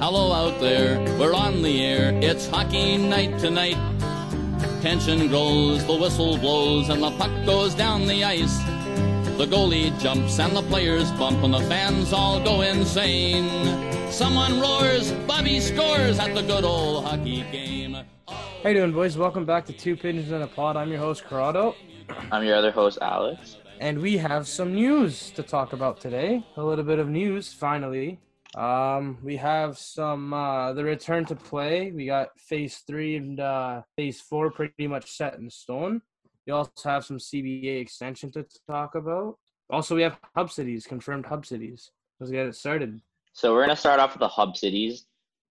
Hello out there, we're on the air. It's hockey night tonight. Tension grows, the whistle blows, and the puck goes down the ice. The goalie jumps and the players bump, and the fans all go insane. Someone roars, Bobby scores at the good old hockey game. How you doing, boys? Welcome back to Two Pigeons in a Pod. I'm your host, Corrado, I'm your other host, Alex. And we have some news to talk about today. A little bit of news, finally. Um, we have some uh, the return to play. We got Phase Three and uh, Phase Four pretty much set in stone. We also have some CBA extension to talk about. Also, we have hub cities confirmed. Hub cities. Let's get it started. So we're gonna start off with the hub cities.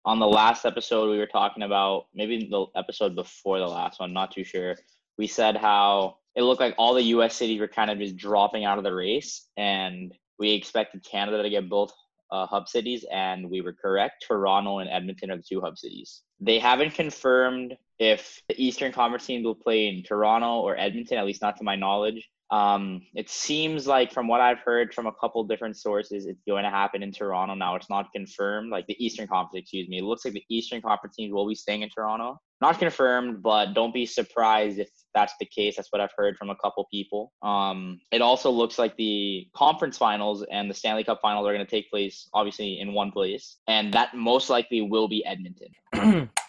On the last episode, we were talking about maybe the episode before the last one, not too sure. We said how it looked like all the U.S. cities were kind of just dropping out of the race, and we expected Canada to get both uh, hub cities, and we were correct. Toronto and Edmonton are the two hub cities. They haven't confirmed if the Eastern Conference teams will play in Toronto or Edmonton, at least not to my knowledge. Um, it seems like from what I've heard from a couple different sources, it's going to happen in Toronto. Now it's not confirmed, like the Eastern Conference, excuse me. It looks like the Eastern Conference teams will be staying in Toronto. Not confirmed, but don't be surprised if that's the case. That's what I've heard from a couple people. Um, it also looks like the conference finals and the Stanley Cup finals are going to take place, obviously, in one place, and that most likely will be Edmonton.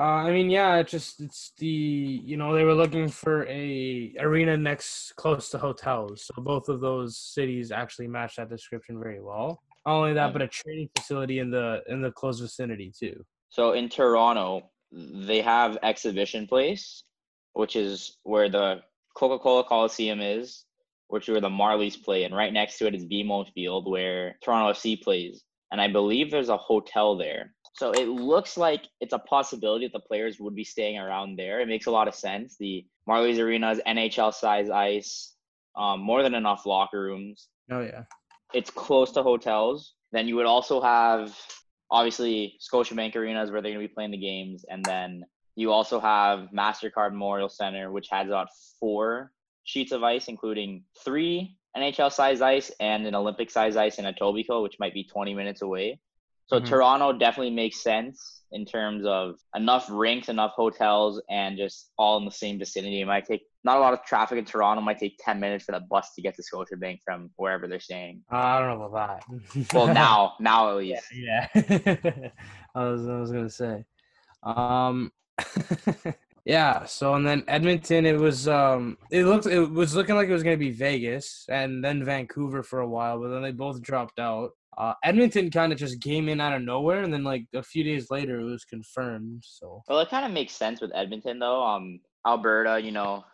Uh, I mean, yeah, it just it's the you know they were looking for a arena next close to hotels, so both of those cities actually match that description very well. Not only that, but a training facility in the in the close vicinity too. So in Toronto, they have Exhibition Place, which is where the Coca Cola Coliseum is, which is where the Marlies play, and right next to it is BMO Field, where Toronto FC plays. And I believe there's a hotel there. So it looks like it's a possibility that the players would be staying around there. It makes a lot of sense. The Marlies Arena is NHL size ice, um, more than enough locker rooms. Oh yeah. It's close to hotels. Then you would also have obviously Scotiabank arenas where they're going to be playing the games, and then you also have Mastercard Memorial Center, which has about four sheets of ice, including three NHL size ice and an Olympic size ice in Etobicoke, which might be 20 minutes away. So Mhm. Toronto definitely makes sense in terms of enough rinks, enough hotels, and just all in the same vicinity. It might take not a lot of traffic in Toronto. It might take 10 minutes for the bus to get to Scotiabank from wherever they're staying. Uh, I don't know about that. Well, now, now at least. yeah, I was I was gonna say, um, yeah. So and then Edmonton, it was um, it looked it was looking like it was gonna be Vegas and then Vancouver for a while, but then they both dropped out. Uh, Edmonton kind of just came in out of nowhere, and then like a few days later, it was confirmed. So Well, it kind of makes sense with Edmonton, though. Um, Alberta, you know,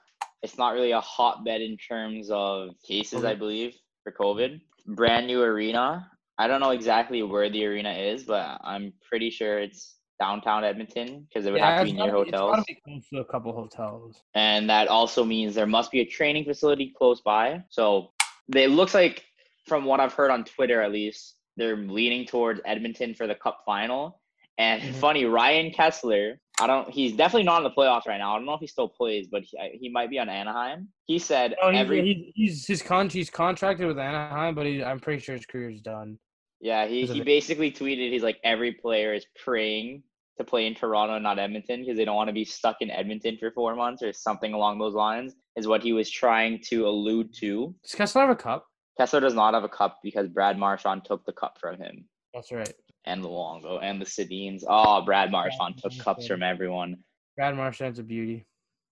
it's not really a hotbed in terms of cases, I believe, for COVID. Brand new arena. I don't know exactly where the arena is, but I'm pretty sure it's downtown Edmonton because it would have to be near gotta be- it's gotta hotels. be close to a couple hotels. and that also means there must be a training facility close by. So it looks like, from what I've heard on Twitter at least, they're leaning towards Edmonton for the Cup final. And Mhm. funny, Ryan Kesler, I don't. He's definitely not in the playoffs right now. I don't know if he still plays, but he, he might be on Anaheim. He said Oh, he's, every he's, he's his con he's contracted with Anaheim, but he, I'm pretty sure his career's done. Yeah he, he basically tweeted he's like every player is praying to play in Toronto, not Edmonton, because they don't want to be stuck in Edmonton for four months or something along those lines. Is what he was trying to allude to. Does Kesler have a cup? Kesler does not have a cup because Brad Marchand took the cup from him That's right. and the Luongo and the Sedins. Oh, Brad Marchand took cups from everyone. Brad Marchand's a beauty.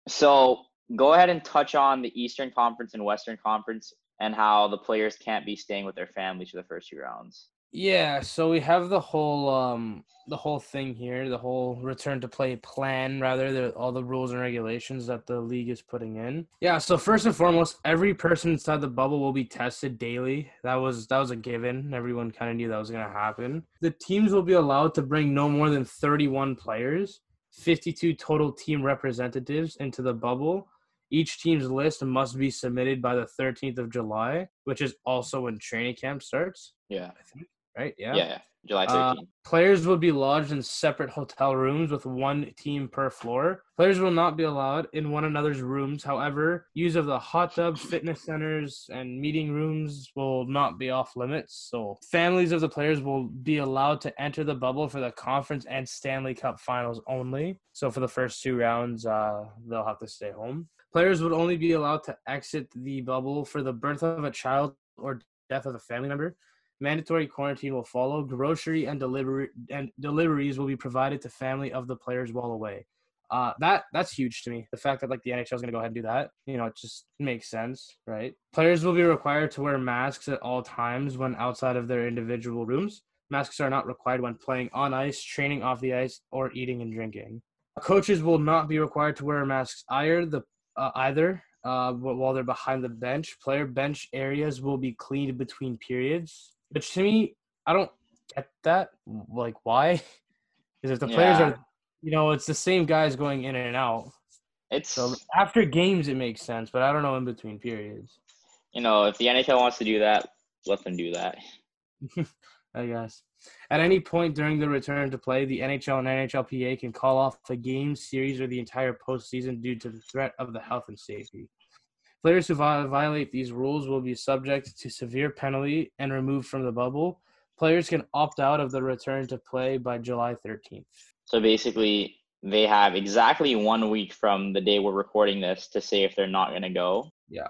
So go ahead and touch on the Eastern Conference and Western Conference and how the players can't be staying with their families for the first two rounds. Yeah, so we have the whole um the whole thing here, the whole return to play plan rather, the, all the rules and regulations that the league is putting in. Yeah, so first and foremost, every person inside the bubble will be tested daily. That was that was a given. Everyone kind of knew that was going to happen. The teams will be allowed to bring no more than 31 players, 52 total team representatives into the bubble. Each team's list must be submitted by the 13th of July, which is also when training camp starts Yeah. Right? Yeah. Yeah. July Uh, players will be lodged in separate hotel rooms with one team per floor. Players will not be allowed in one another's rooms. However, use of the hot tub, fitness centers, and meeting rooms will not be off limits. So, families of the players will be allowed to enter the bubble for the conference and Stanley Cup finals only. So, for the first two rounds, uh, they'll have to stay home. Players would only be allowed to exit the bubble for the birth of a child or death of a family member. Mandatory quarantine will follow. Grocery and delivery and deliveries will be provided to family of the players while away. Uh, that that's huge to me. The fact that like the NHL is going to go ahead and do that, you know, it just makes sense, right? Players will be required to wear masks at all times when outside of their individual rooms. Masks are not required when playing on ice, training off the ice, or eating and drinking. Coaches will not be required to wear masks either. The uh, either uh, while they're behind the bench. Player bench areas will be cleaned between periods, which to me, I don't get that. Like, why? Because if the players Yeah. are, you know, it's the same guys going in and out. It's So after games, it makes sense, but I don't know in between periods. you know if the NHL wants to do that, let them do that. I guess. At any point during the return to play, the NHL and NHLPA can call off a game, series, or the entire postseason due to the threat of the health and safety. Players who violate these rules will be subject to severe penalty and removed from the bubble. Players can opt out of the return to play by July 13th. So basically, they have exactly one week from the day we're recording this to say if they're not going to go. Yeah.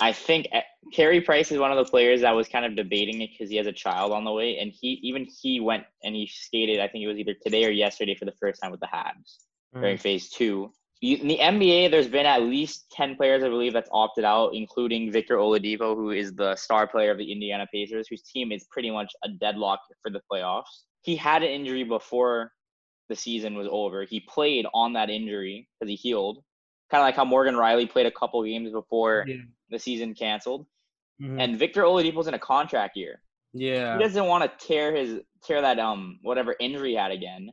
I think uh, Carey Price is one of the players that was kind of debating it because he has a child on the way, and he even he went and he skated. I think it was either today or yesterday for the first time with the Habs during phase two. In the NBA, there's been at least 10 players, I believe, that's opted out, including Victor Oladipo, who is the star player of the Indiana Pacers, whose team is pretty much a deadlock for the playoffs. He had an injury before the season was over. He played on that injury because he healed, kind of like how Morgan Rielly played a couple games before Yeah. the season canceled. Mhm. And Victor Oladipo's in a contract year yeah. he doesn't want to tear his tear that um whatever injury he had again.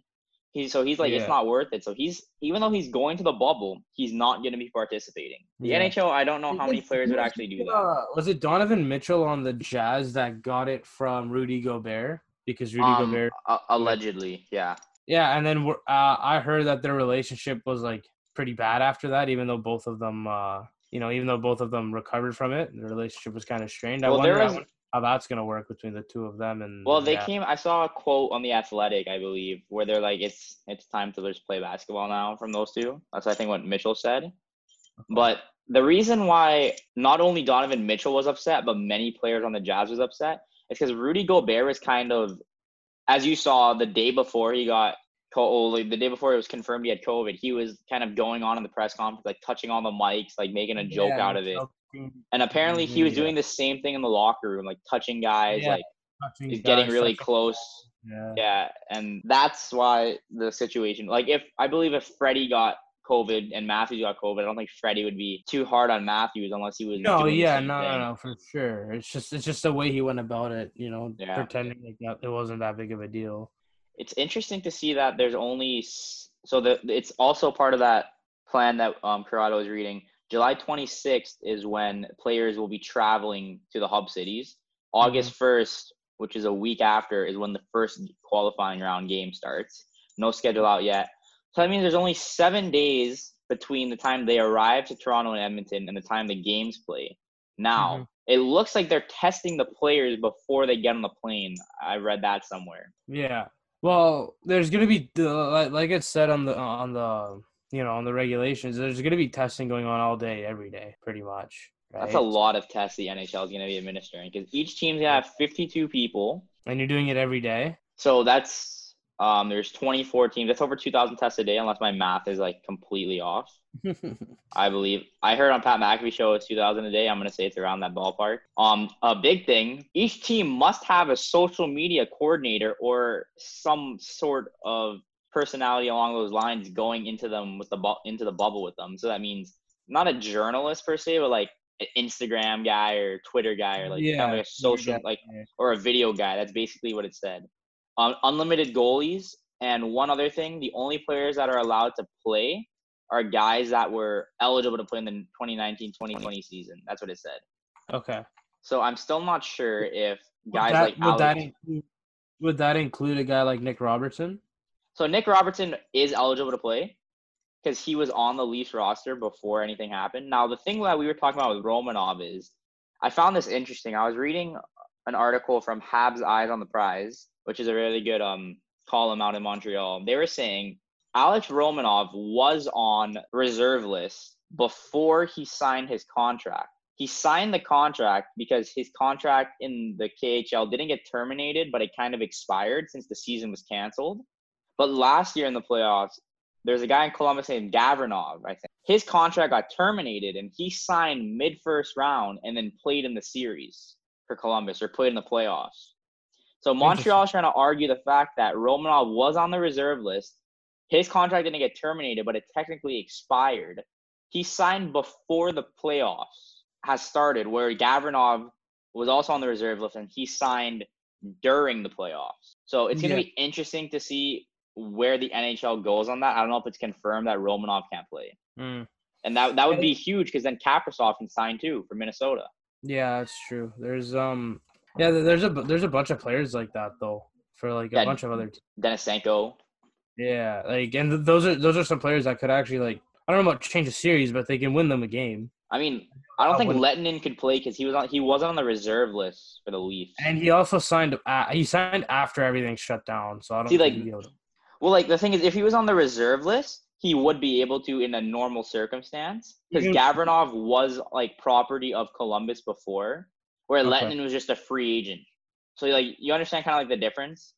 He so he's like Yeah. it's not worth it. So he's even though he's going to the bubble, he's not going to be participating. The Yeah. NHL, I don't know how many players would actually do that. Uh, was it Donovan Mitchell on the Jazz that got it from Rudy Gobert? Because Rudy Um, Gobert a- allegedly, yeah. Yeah, and then uh, I heard that their relationship was like pretty bad after that, even though both of them, uh, you know, even though both of them recovered from it, the relationship was kind of strained. I Well, there wonder was how- that's gonna work between the two of them. And well, they yeah. came. I saw a quote on the Athletic, I believe, where they're like, "It's it's time to just play basketball now." From those two, that's I think what Mitchell said. But the reason why not only Donovan Mitchell was upset, but many players on the Jazz was upset is because Rudy Gobert was kind of, as you saw the day before he got co- oh, like the day before it was confirmed he had COVID, he was kind of going on in the press conference, like touching on the mics, like making a joke Yeah, out of it. And apparently he was doing the same thing in the locker room, like touching guys, Yeah, like touching he's getting guys, really close. Yeah. Yeah, and that's why the situation. Like, if I believe if Freddie got COVID and Matthews got COVID, I don't think Freddie would be too hard on Matthews unless he was. No, yeah, no, no, no, for sure. It's just, it's just the way he went about it. You know, Yeah. pretending like that it wasn't that big of a deal. It's interesting to see that there's only so that it's also part of that plan that um Corrado is reading. July 26th is when players will be traveling to the hub cities. August 1st, which is a week after, is when the first qualifying round game starts. No schedule out yet. So that means there's only seven days between the time they arrive to Toronto and Edmonton and the time the games play. Now, Mhm. it looks like they're testing the players before they get on the plane. I read that somewhere. Yeah. Well, there's gonna be like, like it said on the on the you know on the regulations. There's gonna be testing going on all day, every day, pretty much. Right? That's a lot of tests the NHL is going to be administering because each team's going to have 52 people. And you're doing it every day. So that's um, there's 24 teams. That's over 2,000 tests a day, unless my math is like completely off. I believe I heard on Pat McAfee show it's 2,000 a day. I'm gonna say it's around that ballpark. Um, a big thing: each team must have a social media coordinator or some sort of personality along those lines going into them with the bu- into the bubble with them. So that means not a journalist per se, but like an Instagram guy or Twitter guy or like kind of like a social Yeah. like or a video guy. That's basically what it said. Um, unlimited goalies and one other thing: the only players that are allowed to play are guys that were eligible to play in the 2019-2020 season. That's what it said. Okay. So I'm still not sure if Would guys that, like would that include Would that include a guy like Nick Robertson? So Nick Robertson is eligible to play because he was on the Leafs roster before anything happened. Now the thing that we were talking about with Romanov is I found this interesting. I was reading an article from Habs Eyes on the Prize, which is a really good um column out in Montreal. They were saying Alex Romanov was on reserve list before he signed his contract. He signed the contract because his contract in the KHL didn't get terminated, but it kind of expired since the season was canceled. But last year in the playoffs, there's a guy in Columbus named Gavranov, I think. His contract got terminated and he signed mid first round and then played in the series for Columbus or played in the playoffs. So Montreal is trying to argue the fact that Romanov was on the reserve list. His contract didn't get terminated, but it technically expired. He signed before the playoffs has started, where Gavranov was also on the reserve list and he signed during the playoffs. So it's going to Yeah. be interesting to see where the NHL goes on that. I don't know if it's confirmed that Romanov can't play. Mm. And that that would be huge because then Kaprizov can sign too for Minnesota. Yeah, that's true. There's um, yeah, there's a there's a bunch of players like that though for like a Yeah. bunch of other. Te- Denisenko. yeah, like and th- those are those are some players that could actually like I don't know about change a series, but they can win them a game. I mean, I don't Uh, think when- Lettinen could play because he was on he wasn't on the reserve list for the Leafs. And he also signed. Uh, he signed after everything shut down, so I don't See, think like, he'd be able to- Well, like the thing is, if he was on the reserve list, he would be able to in a normal circumstance because Mhm. Gavranov was like property of Columbus before, where Okay. Lettinen was just a free agent. So like you understand kind of like the difference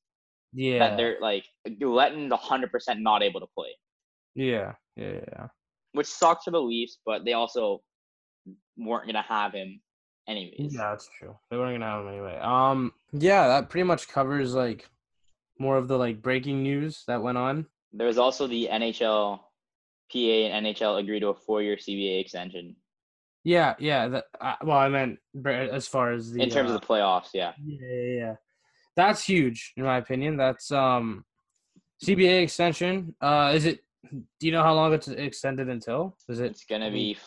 Yeah. that they're like Lettinen's hundred percent not able to play, yeah. Yeah. Yeah. which sucks for the Leafs, but they also weren't gonna have him anyways. Yeah, that's true. They weren't gonna have him anyway. Um, yeah, that pretty much covers like more of the like breaking news that went on. There was also the NHL, PA and NHL agreed to a four-year CBA extension Yeah, yeah. That uh, well, I meant as far as the in terms uh, of the playoffs. Yeah, yeah, yeah, yeah. That's huge in my opinion. That's um CBA extension. Uh, is it? Do you know how long it's extended until? Is it it's gonna be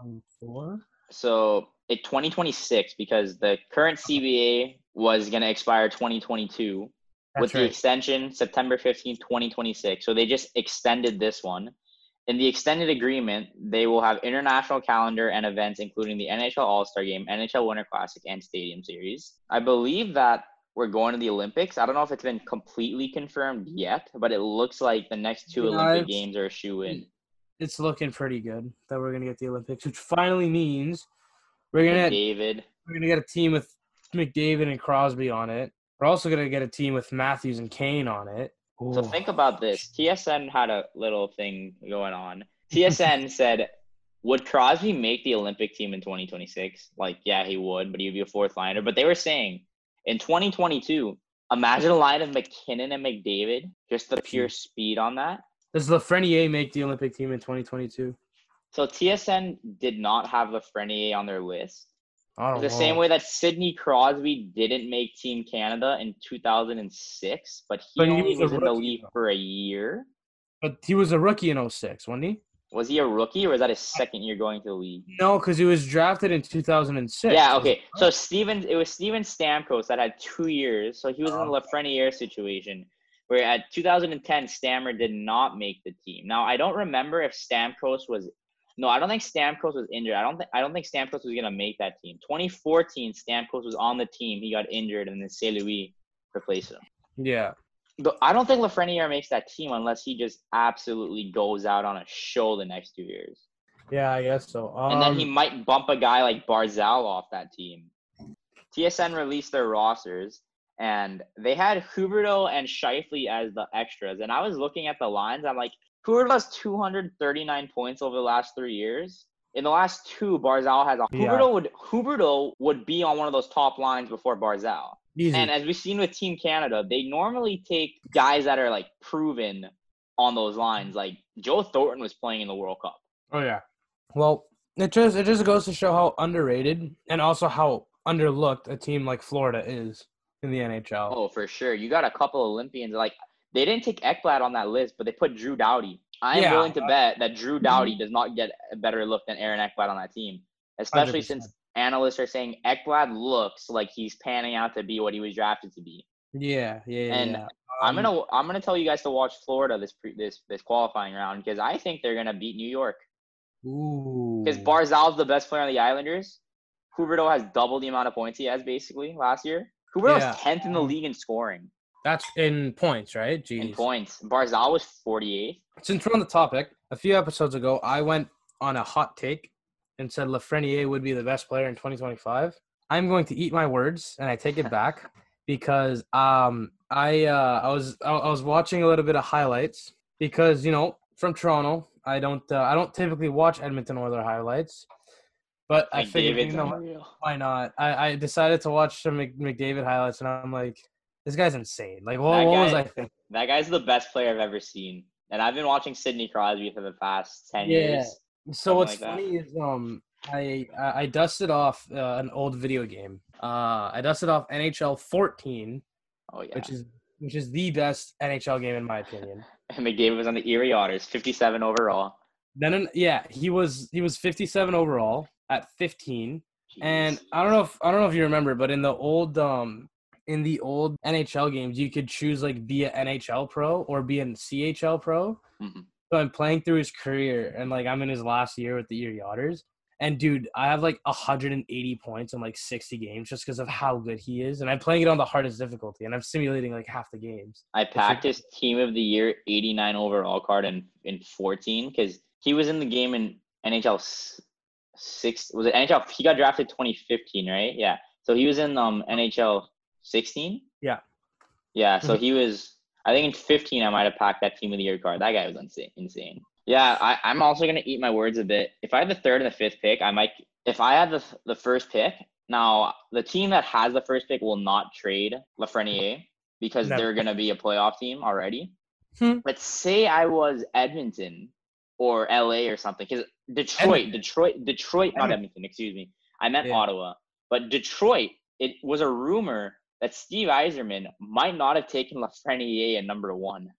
twenty four? so it 2026 because the current CBA was gonna expire 2022 with the right. extension September 15, 2026. So they just extended this one. In the extended agreement, they will have international calendar and events, including the NHL All Star Game, NHL Winter Classic, and Stadium Series. I believe that we're going to the Olympics. I don't know if it's been completely confirmed yet, but it looks like the next two Olympic Games are a shoe in. It's looking pretty good that we're gonna get the Olympics, which finally means we're gonna David. we're gonna get a team with McDavid and Crosby on it. We're also gonna get a team with Matthews and Kane on it. So think about this. TSN had a little thing going on. TSN said, would Crosby make the Olympic team in 2026? Like, yeah, he would, but he'd be a fourth liner. But they were saying in 2022, imagine a line of MacKinnon and McDavid, just the pure speed on that. Does Lafreniere make the Olympic team in 2022? So TSN did not have Lafreniere on their list. The know. same way that Sidney Crosby didn't make Team Canada in 2006, but he But he only was was in the league for a year. But he was a rookie in 06, wasn't he? Was he a rookie or was that his second year going to the league? No, because he was drafted in 2006. Yeah, okay. So Steven, it was Steven Stamkos that had two years. So he was in the Oh. Lafreniere situation, where at 2010 Stammer did not make the team. Now I don't remember if Stamkos was. No, I don't think Stamkos was injured. I don't think I don't think Stamkos was gonna make that team. 2014, Stamkos was on the team. He got injured, and then St. Louis replaced him. Yeah. But I don't think Lafreniere makes that team unless he just absolutely goes out on a show the next two years. Yeah, I guess so. Um, And then he might bump a guy like Barzal off that team. TSN released their rosters, and they had Huberdeau and Scheifele as the extras. And I was looking at the lines. I'm like, Huberdeau has 239 points over the last three years. In the last two, Barzal has a Yeah. Huberdeau would Huberdeau would be on one of those top lines before Barzal. easy. And as we've seen with Team Canada, they normally take guys that are like proven on those lines. Like Joe Thornton was playing in the World Cup. oh yeah. Well, it just it just goes to show how underrated and also how underlooked a team like Florida is in the NHL. Oh, for sure. You got a couple Olympians. Like they didn't take Ekblad on that list, but they put Drew Doughty. I am Yeah. willing to bet that Drew Doughty does not get a better look than Aaron Ekblad on that team, especially 100%. since analysts are saying Ekblad looks like he's panning out to be what he was drafted to be. Yeah, yeah, yeah. And yeah. I'm Um, gonna I'm gonna tell you guys to watch Florida this pre, this this qualifying round because I think they're gonna beat New York. Ooh. Because Barzal's the best player on the Islanders. Huberdeau has double the amount of points he has basically last year. Huberdeau Yeah. was tenth in the Um, league in scoring That's in points, right? Jeez. in points. Barzal was 48. Since we're on the topic, a few episodes ago, I went on a hot take and said Lafreniere would be the best player in 2025. I'm going to eat my words, and I take it back because um I uh I was I I was watching a little bit of highlights because you know from Toronto I don't uh, I don't typically watch Edmonton Oilers highlights, but I figured you know why not? I, I decided to watch some McDavid highlights, and I'm like, this guy's insane. Like, what, what was I thinking? That guy's the best player I've ever seen. And I've been watching Sidney Crosby for the past 10 Yeah. years. So what's like funny is um I I dusted off uh, an old video game. Uh, I dusted off NHL 14, Oh yeah. which is which is the best NHL game in my opinion. And the game was on the Erie Otters, 57 overall. Then yeah, he was he was 57 overall at 15. And I don't know if I don't know if you remember, but in the old um in the old NHL games, you could choose like be an NHL pro or be an CHL pro. Mhm. So I'm playing through his career, and like I'm in his last year with the Erie Otters. And dude, I have like 180 points in like 60 games just because of how good he is. And I'm playing it on the hardest difficulty, and I'm simulating like half the games. I packed his team of the year 89 overall card in, in 14 because he was in the game in NHL six. Was it NHL? He got drafted 2015, right? Yeah. So he was in um NHL 16. Yeah. Yeah. So Mhm. he was. I think in 15, I might have packed that team of the year card. That guy was insane. Insane. Yeah. I, I'm also gonna eat my words a bit. If I had the third and the fifth pick, I might. If I had the the first pick, now the team that has the first pick will not trade Lafreniere because Never. they're gonna be a playoff team already. Hmm. But say I was Edmonton or LA or something, because Detroit, Edmonton. Detroit, Detroit, not Edmonton. Edmonton, excuse me. I meant Yeah. Ottawa. But Detroit, it was a rumor that Steve Yzerman might not have taken Lafreniere at number one.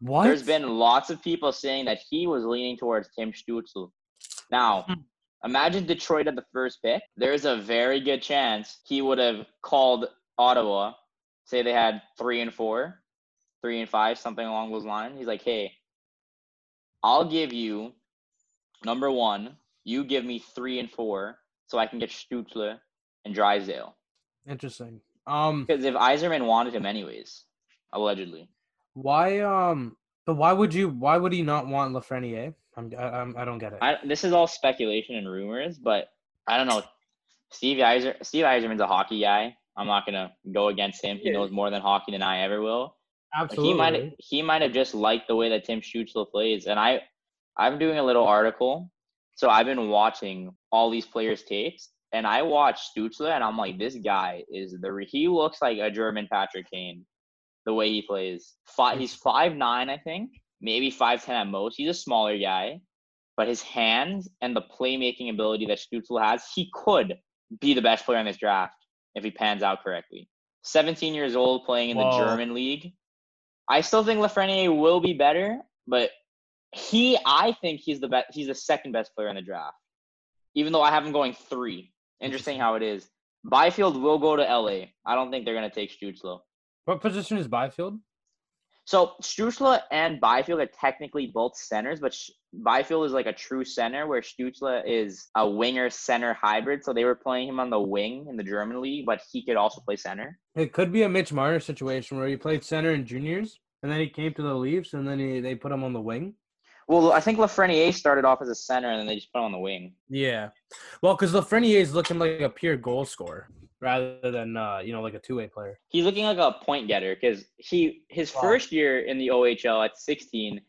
What? There's been lots of people saying that he was leaning towards Tim Stützle. Now, Hmm. imagine Detroit at the first pick. There's a very good chance he would have called Ottawa, say they had three and four, three and five, something along those lines. He's like, hey, I'll give you number one, you give me three and four, so I can get Stutzler and Drysdale. interesting. Um, Because if Yzerman wanted him anyways, allegedly. why um, but why would you? Why would he not want Lafreniere? I'm I, I'm I don't get it. I, this is all speculation and rumors, but I don't know. Steve Eiser, Steve Yzerman's a hockey guy. I'm not gonna go against him. He knows more than hockey than I ever will. But Absolutely. He might he might have just liked the way that Tim Stützle plays, and I I'm doing a little article, so I've been watching all these players' tapes, and I watched Stutzler and I'm like, this guy is the re- he looks like a German Patrick Kane, the way he plays. Five, he's five nine, I think, maybe five ten at most. He's a smaller guy, but his hands and the playmaking ability that Stutzler has, he could be the best player in this draft if he pans out correctly. 17 years old, playing in the German league. I still think Lafreniere will be better, but he, I think he's the best. He's the second best player in the draft, even though I have him going three. Interesting how it is. Byfield will go to LA. I don't think they're gonna take Stutzlo. What position is Byfield? So Stützle and Byfield are technically both centers, but Byfield is like a true center, where Stützle is a winger center hybrid. So they were playing him on the wing in the German league, but he could also play center. It could be a Mitch Marner situation where he played center in juniors, and then he came to the Leafs, and then he, they put him on the wing. Well, I think Lafreniere started off as a center, and then they just put him on the wing. Yeah, well, because Lafreniere is looking like a pure goal scorer rather than uh, you know like a two way player. He's looking like a point getter because he his Wow. first year in the OHL at 16,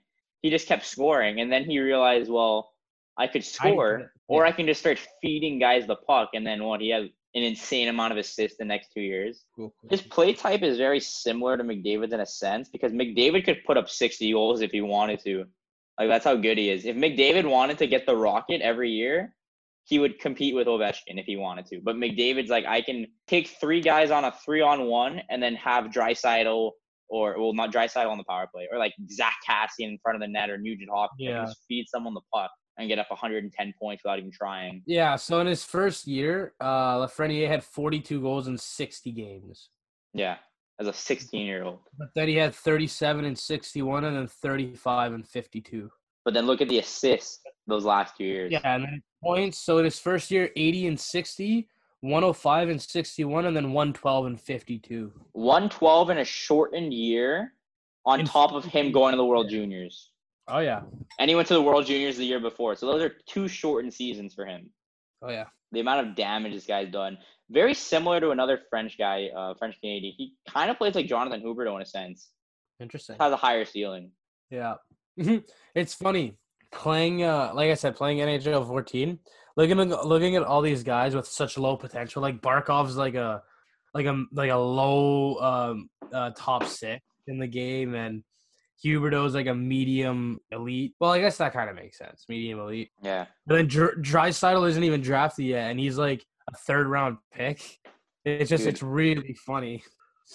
he just kept scoring, and then he realized, well, I could I- score, or. I can just start feeding guys the puck, and then what he has an insane amount of assists the next two years. Cool. His play type is very similar to McDavid's in a sense because McDavid could put up 60 goals if he wanted to. Like that's how good he is. If McDavid wanted to get the rocket every year, he would compete with Ovechkin if he wanted to. But McDavid's like, I can take three guys on a three on one and then have Draisaitl or well not Draisaitl on the power play or like Zach Kassian in front of the net or Nugent Hopkins. Yeah. just feed someone the puck and get up 110 points without even trying. Yeah, so in his first year, uh, Lafreniere had 42 goals in 60 games. Yeah. As a 16 year old. But then he had 37 and 61, and then 35 and 52. But then look at the assists those last two years. Yeah, and then points. So in his first year, 80 and 60, 105 and 61, and then 112 and 52. 112 in a shortened year on In top of him going to the World Juniors. Oh yeah. And he went to the World Juniors the year before. So those are two shortened seasons for him. Oh yeah. The amount of damage this guy's done. Very similar to another French guy, uh, French Canadian. He kind of plays like Jonathan Huberdeau in a sense. Interesting. Has a higher ceiling. Yeah. it's funny playing uh like I said, playing NHL 14, looking at looking at all these guys with such low potential. Like Barkov's like a like a like a low um uh top six in the game and Huberdeau's like a medium elite. Well, I guess that kind of makes sense. Medium elite. Yeah. But then Dr- Draisaitl isn't even drafted yet, and he's like a third round pick. It's just Dude. it's really funny.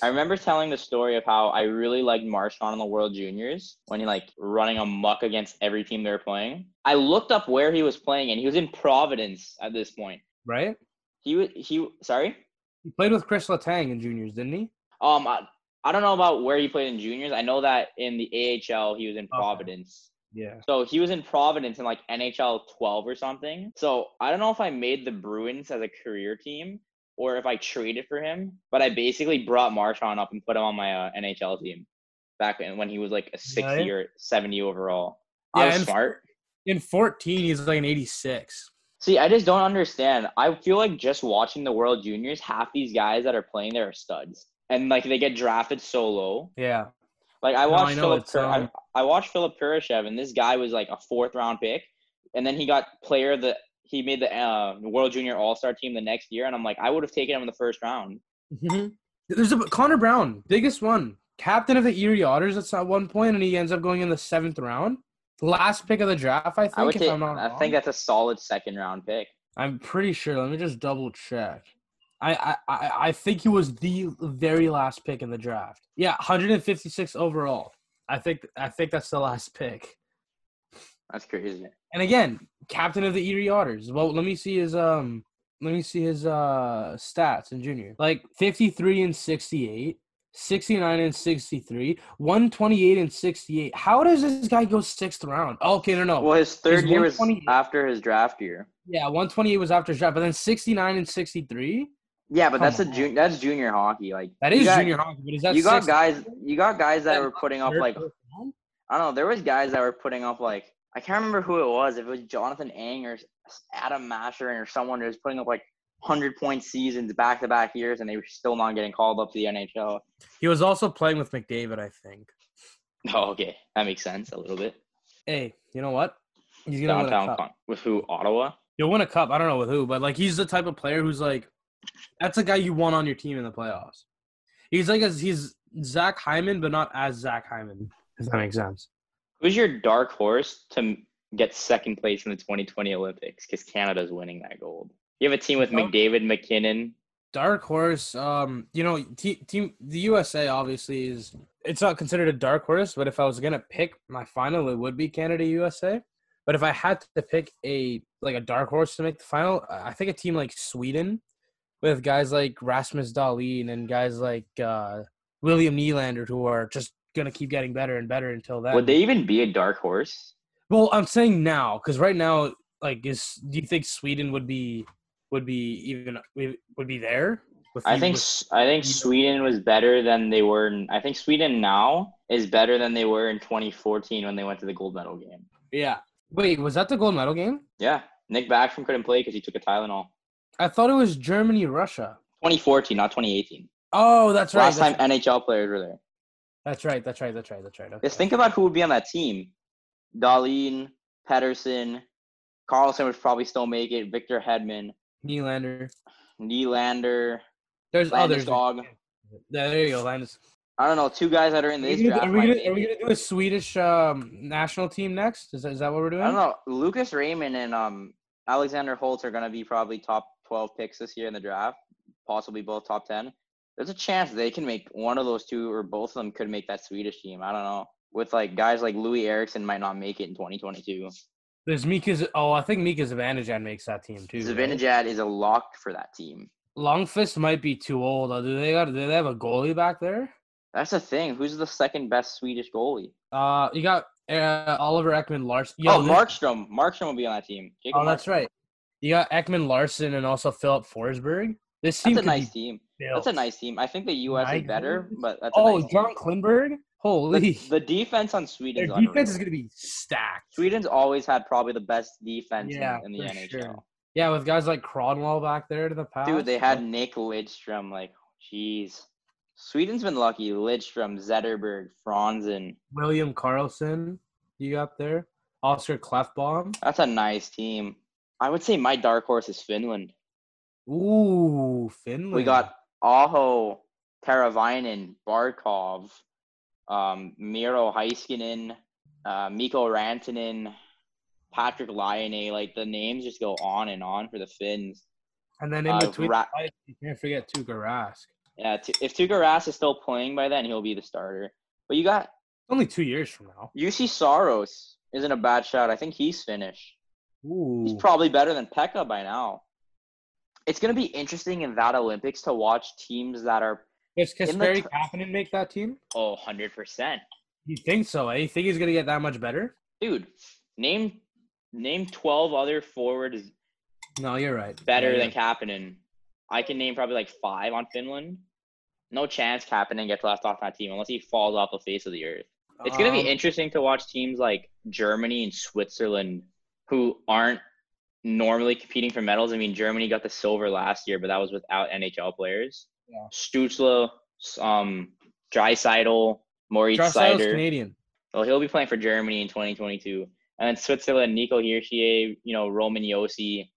I remember telling the story of how I really liked Marchand in the World Juniors when he like running amok against every team they were playing. I looked up where he was playing and he was in Providence at this point. Right? He was he sorry? He played with Chris Letang in juniors, didn't he? Um I, I don't know about where he played in juniors. I know that in the AHL he was in Providence. Yeah. So he was in Providence in like NHL 12 or something. So I don't know if I made the Bruins as a career team or if I traded for him, but I basically brought Marchand up and put him on my uh, NHL team back when, when he was like a 60 Right. or 70 overall. Yeah, I was and- smart. In 14, he's like an 86. See, I just don't understand. I feel like just watching the World Juniors, half these guys that are playing there are studs. And like they get drafted so low. Yeah. Like I No, I watched Philip Kur- um, I, I watched Philip Kurashev and this guy was like a fourth round pick. And then he got player the he made the uh, World Junior All Star team the next year. And I'm like, I would have taken him in the first round. There's a Connor Brown, biggest one. Captain of the Erie Otters at one point, and he ends up going in the seventh round. Last pick of the draft, I think. I if take I'm not I wrong. think that's a solid second round pick. I'm pretty sure. Let me just double check. I, I, I think he was the very last pick in the draft. Yeah, 156 overall. I think I think that's the last pick. That's crazy. And again, captain of the Erie Otters. Well, let me see his um let me see his uh stats in junior. Like 53 and 68, 69 and 63, 128 and 68. How does this guy go sixth round? Oh, okay, no, no. Well, his third He's year was after his draft year. yeah, 128 was after his draft, but then 69 and 63. Yeah, but that's a jun- that's junior hockey. Like that is got- junior hockey, but is that You got guys. You got guys that that were putting up like? I don't know. There was guys that were putting up like I can't remember who it was. If it was Jonathan Ang or Adam Masher or someone who was putting up like hundred point seasons back to back years, and they were still not getting called up to the NHL. He was also playing with McDavid, I think. Oh, okay, that makes sense a little bit. Hey, you know what? He's gonna win a cup. con- with who? Ottawa. He'll win a cup. I don't know with who, but like he's the type of player who's like, that's a guy you want on your team in the playoffs. He's like a, he's Zach Hyman, but not as Zach Hyman. If that makes sense. Who's your dark horse to get second place in the 2020 Olympics? Because Canada's winning that gold. You have a team with. McDavid, MacKinnon. Dark horse. Um, you know, te- team the USA obviously is. It's not considered a dark horse, but if I was gonna pick my final, it would be Canada USA. But if I had to pick a like a dark horse to make the final, I think a team like Sweden, with guys like Rasmus Dahlin and guys like uh, William Nylander, who are just gonna keep getting better and better until then. Would they even be a dark horse? Well, I'm saying now because right now, like, is do you think Sweden would be would be even would be there? With I think with- I think Sweden was better than they were. In, I think Sweden now is better than they were in 2014 when they went to the gold medal game. yeah. Wait, was that the gold medal game? Yeah, Nick Backstrom couldn't play because he took a Tylenol. I thought it was Germany Russia. 2014, not 2018. Oh, that's right. Last That's, time NHL players were there. that's right. That's right. That's right. That's right. Okay. Just think about who would be on that team: Dahlin, Pedersen, Karlsson would probably still make it. Victor Hedman, Nylander. Nylander, There's others. Landeskog. There you go, Landis. I don't know, two guys that are in Are this gonna, draft. are, we gonna, are we gonna do a Swedish um, national team next? Is that, is that what we're doing? I don't know. Lucas Raymond and um Alexander Holtz are gonna be probably top twelve picks this year in the draft, possibly both top ten. There's a chance they can make one of those two or both of them could make that Swedish team. I don't know. With like guys like Loui Eriksson might not make it in 2022. There's Mika's. Oh, I think Mika Zibanejad makes that team too. right? Is a lock for that team. Lundqvist might be too old. Uh, Do they got? Do they have a goalie back there? That's the thing. Who's the second best Swedish goalie? Uh, you got uh, Oliver Ekman Larsson. Yo, oh, Markstrom. Markstrom will be on that team. Jacob Oh, that's right. You got Ekman Larsson and also Filip Forsberg. This team That's a nice team. built. That's a nice team. I think the U.S. Is better, but that's a Oh, nice team. John Klingberg. Holy, The, the defense on Sweden. their defense is gonna be stacked. Sweden's always had probably the best defense in- Yeah, in, the for NHL. sure. Yeah, with guys like Kronwall back there to the past. Dude, they had Nick Lidstrom. Like, jeez. Sweden's been lucky. Lidstrom, Zetterberg, Franzen. William Karlsson. You got there. Oscar Klefbom. That's a nice team. I would say my dark horse is Finland. Ooh, Finland. We got Aho, Teravainen, Barkov, um, Miro Heiskanen, uh, Mikko Rantanen, Patrik Laine. Like the names just go on and on for the Finns. and then in uh, between, Ra- the fight, you can't forget Tuukka Rask. Yeah, t- if Tuukka Rask is still playing by then, he'll be the starter. But you got Only two years from now. Juuse Saros isn't a bad shot. I think he's Finnish. Ooh. He's probably better than Pekka by now. It's gonna be interesting in that Olympics to watch teams that are Does in the Kasperi tr- Kapanen make that team? oh 100 percent. You think so? Eh? You think he's gonna get that much better? Dude, name name 12 other forwards No, you're right. better Yeah, than Kapanen. I can name probably like five on Finland. No chance Kapanen gets left off that team unless he falls off the face of the earth. It's going to Um, be interesting to watch teams like Germany and Switzerland who aren't normally competing for medals. I mean, Germany got the silver last year, but that was without NHL players. Yeah. Stützle, um, Draisaitl, Maurice Draisaitl Seider. Canadian. Well, he'll be playing for Germany in 2022. And then Switzerland, Nico Hischier, you know, Roman Josi,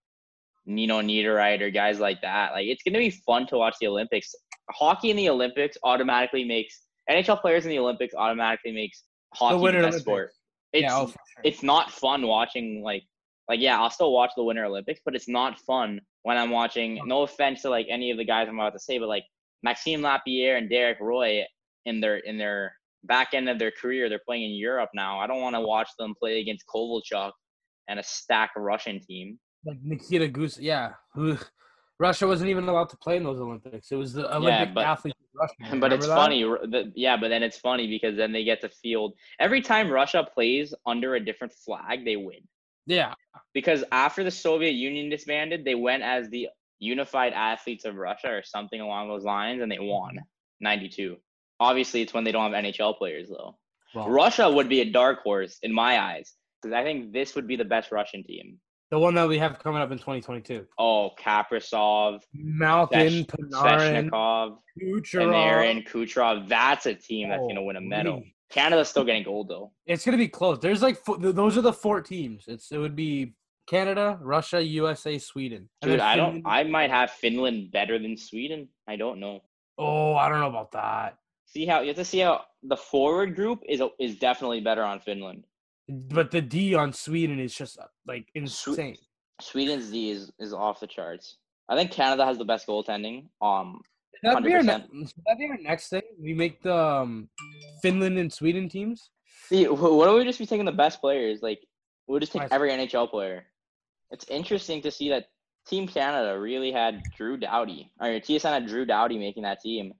Nino Niederreiter, guys like that. Like, it's going to be fun to watch the Olympics. Hockey in the Olympics automatically makes NHL players in the Olympics automatically makes hockey the, Winter best Olympics. sport. It's yeah, oh, sure. it's not fun watching like like yeah, I'll still watch the Winter Olympics, but it's not fun when I'm watching. No offense to like any of the guys I'm about to say, but like Maxime Lapierre and Derek Roy in their in their back end of their career, they're playing in Europe now. I don't want to watch them play against Kovalchuk and a stack Russian team. like Nikita Gus. Yeah, who Russia wasn't even allowed to play in those Olympics. It was the Olympic but- athletes. of Russia. But it's that? funny, yeah. But then it's funny because then they get to field every time Russia plays under a different flag, they win. Yeah, because after the Soviet Union disbanded, they went as the Unified Athletes of Russia or something along those lines, and they won 92. Obviously, it's when they don't have NHL players, though. Russia would be a dark horse in my eyes because I think this would be the best Russian team. The one that we have coming up in 2022. Oh, Kaprizov, Malkin, Panarin, Svechnikov, Kucherov. and Aaron Kucherov. That's a team that's going to win a medal. Holy. Canada's still getting gold, though. It's gonna be close. There's like fo- th- those are the four teams. It's it would be Canada, Russia, USA, Sweden. And Dude, I don't. I might have Finland better than Sweden. I don't know. Oh, I don't know about that. See how you have to see how the forward group is is definitely better on Finland. But the D on Sweden is just uh, like insane. Sweden's D is, is off the charts. I think Canada has the best goaltending. Um, that, be our ne- that be our next thing? We make the um, Finland and Sweden teams. see, wh- why don't we just be taking the best players? Like, we'll just take every NHL player. It's interesting to see that Team Canada really had Drew Doughty. Or TSN had Drew Doughty making that team.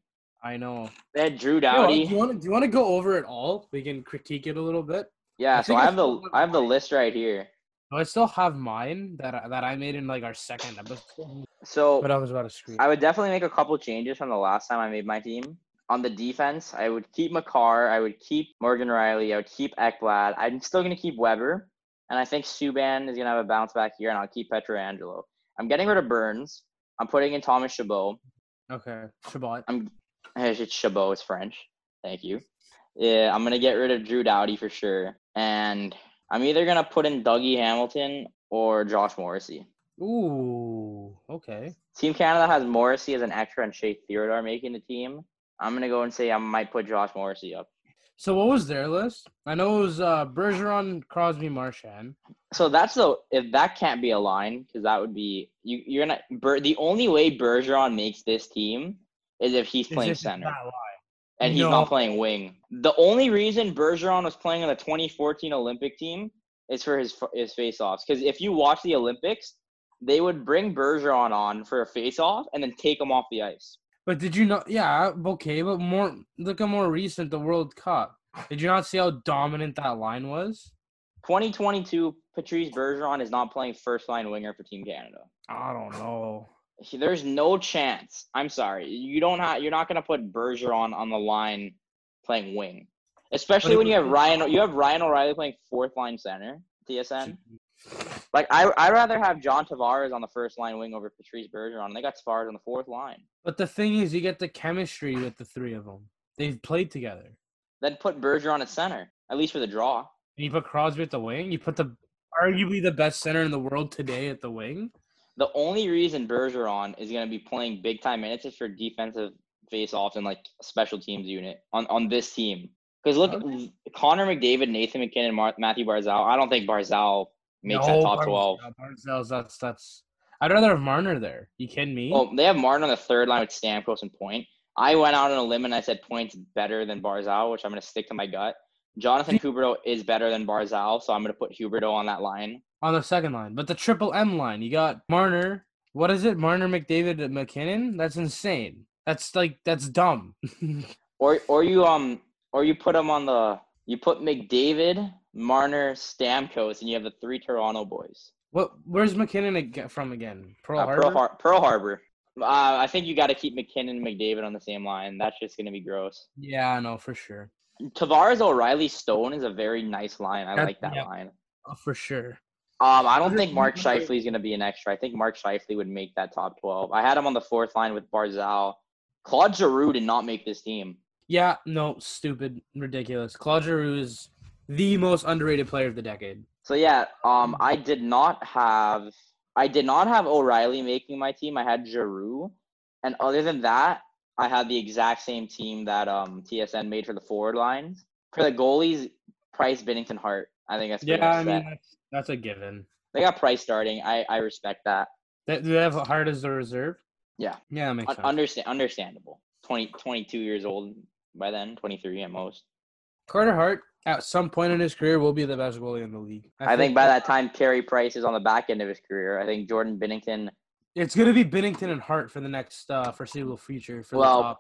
I know. They had Drew Yo, Doughty. do you want to do you want to go over it all? We can critique it a little bit. Yeah, I so I have the I have the list right here. I still have mine that I, that I made in like our second episode. So But I was about to scream. I would definitely make a couple changes from the last time I made my team. On the defense, I would keep Makar. I would keep Morgan Rielly. I would keep Ekblad. I'm still going to keep Weber. And I think Subban is going to have a bounce back here, and I'll keep Pietrangelo. I'm getting rid of Burns. I'm putting in Thomas Chabot. Okay, Chabot. I'm. It's Chabot, it's French. Thank you. Yeah, I'm going to get rid of Drew Doughty for sure. And I'm either going to put in Dougie Hamilton or Josh Morrissey. Ooh, okay. Team Canada has Morrissey as an extra and Shea Theodore making the team. I'm gonna go and say I might put Josh Morrissey up. So what was their list? I know it was uh, Bergeron, Crosby, Marchand. So that's the if that can't be a line because that would be you. You're gonna Ber, the only way Bergeron makes this team is if he's playing center line. And he's No. not playing wing. The only reason Bergeron was playing on the 2014 Olympic team is for his his face-offs. Because if you watch the Olympics, they would bring Bergeron on for a face-off and then take him off the ice. But did you not? Yeah, okay, but more look at more recent the World Cup. Did you not see how dominant that line was? 2022, Patrice Bergeron is not playing first line winger for Team Canada. I don't know. He- There's no chance. I'm sorry. You don't have. You're not gonna put Bergeron on the line playing wing, especially when you have Ryan. You have Ryan O'Reilly playing fourth line center. TSN. Like I, I rather have John Tavares on the first line wing over Patrice Bergeron. They got Tavares on the fourth line. But the thing is, you get the chemistry with the three of them. They've played together. Then put Bergeron at center, at least for the draw. And you put Crosby at the wing. You put the arguably the best center in the world today at the wing. The only reason Bergeron is going to be playing big time minutes is for defensive face-offs and like special teams unit on, on this team. Because look, Okay. Connor McDavid, Nathan MacKinnon, Mar- Matthew Barzal. I don't think Barzal makes that top Barzal- twelve. Barzal's that's that's. I'd rather have Marner there. You kidding me? Well, they have Martin on the third line with Stamkos and Point. I went out on a limb and I said Point's better than Barzal, which I'm going to stick to my gut. Jonathan Huberdeau is better than Barzal, so I'm going to put Huberdeau on that line. On the second line. But the triple M line, you got Marner. What is it? Marner, McDavid, MacKinnon. That's insane. That's like that's dumb. Or or you um or you put them on the you put McDavid, Marner, Stamkos, and you have the three Toronto boys. what? Where's MacKinnon from again? Pearl Uh, Harbor. Pearl, Har- Pearl Harbor. Uh, I think you got to keep MacKinnon and McDavid on the same line. That's just going to be gross. yeah, I know for sure. Tavares, O'Reilly, Stone is a very nice line. I That- like that yeah. line. Oh, for sure. Um, I don't think Mark Scheifele is going to be an extra. I think Mark Scheifele would make that top 12. I had him on the fourth line with Barzal. Claude Giroux did not make this team. Yeah, no, stupid, ridiculous. Claude Giroux is the most underrated player of the decade. So yeah, um, I did not have I did not have O'Reilly making my team. I had Giroux, and other than that, I had the exact same team that um TSN made for the forward lines. For the goalies, Price, Binnington, Hart. I think that's Yeah, I mean that's, that's a given. They got Price starting. I I respect that. They, do they have Hart as the reserve? Yeah. Yeah, that makes Un- sense. understand understandable. 20, 22 years old by then, twenty three at most. Carter Hart at some point in his career will be the best goalie in the league. I, think by that time, Carey Price is on the back end of his career. I think Jordan Binnington it's gonna be Binnington and Hart for the next uh, foreseeable future for Well, the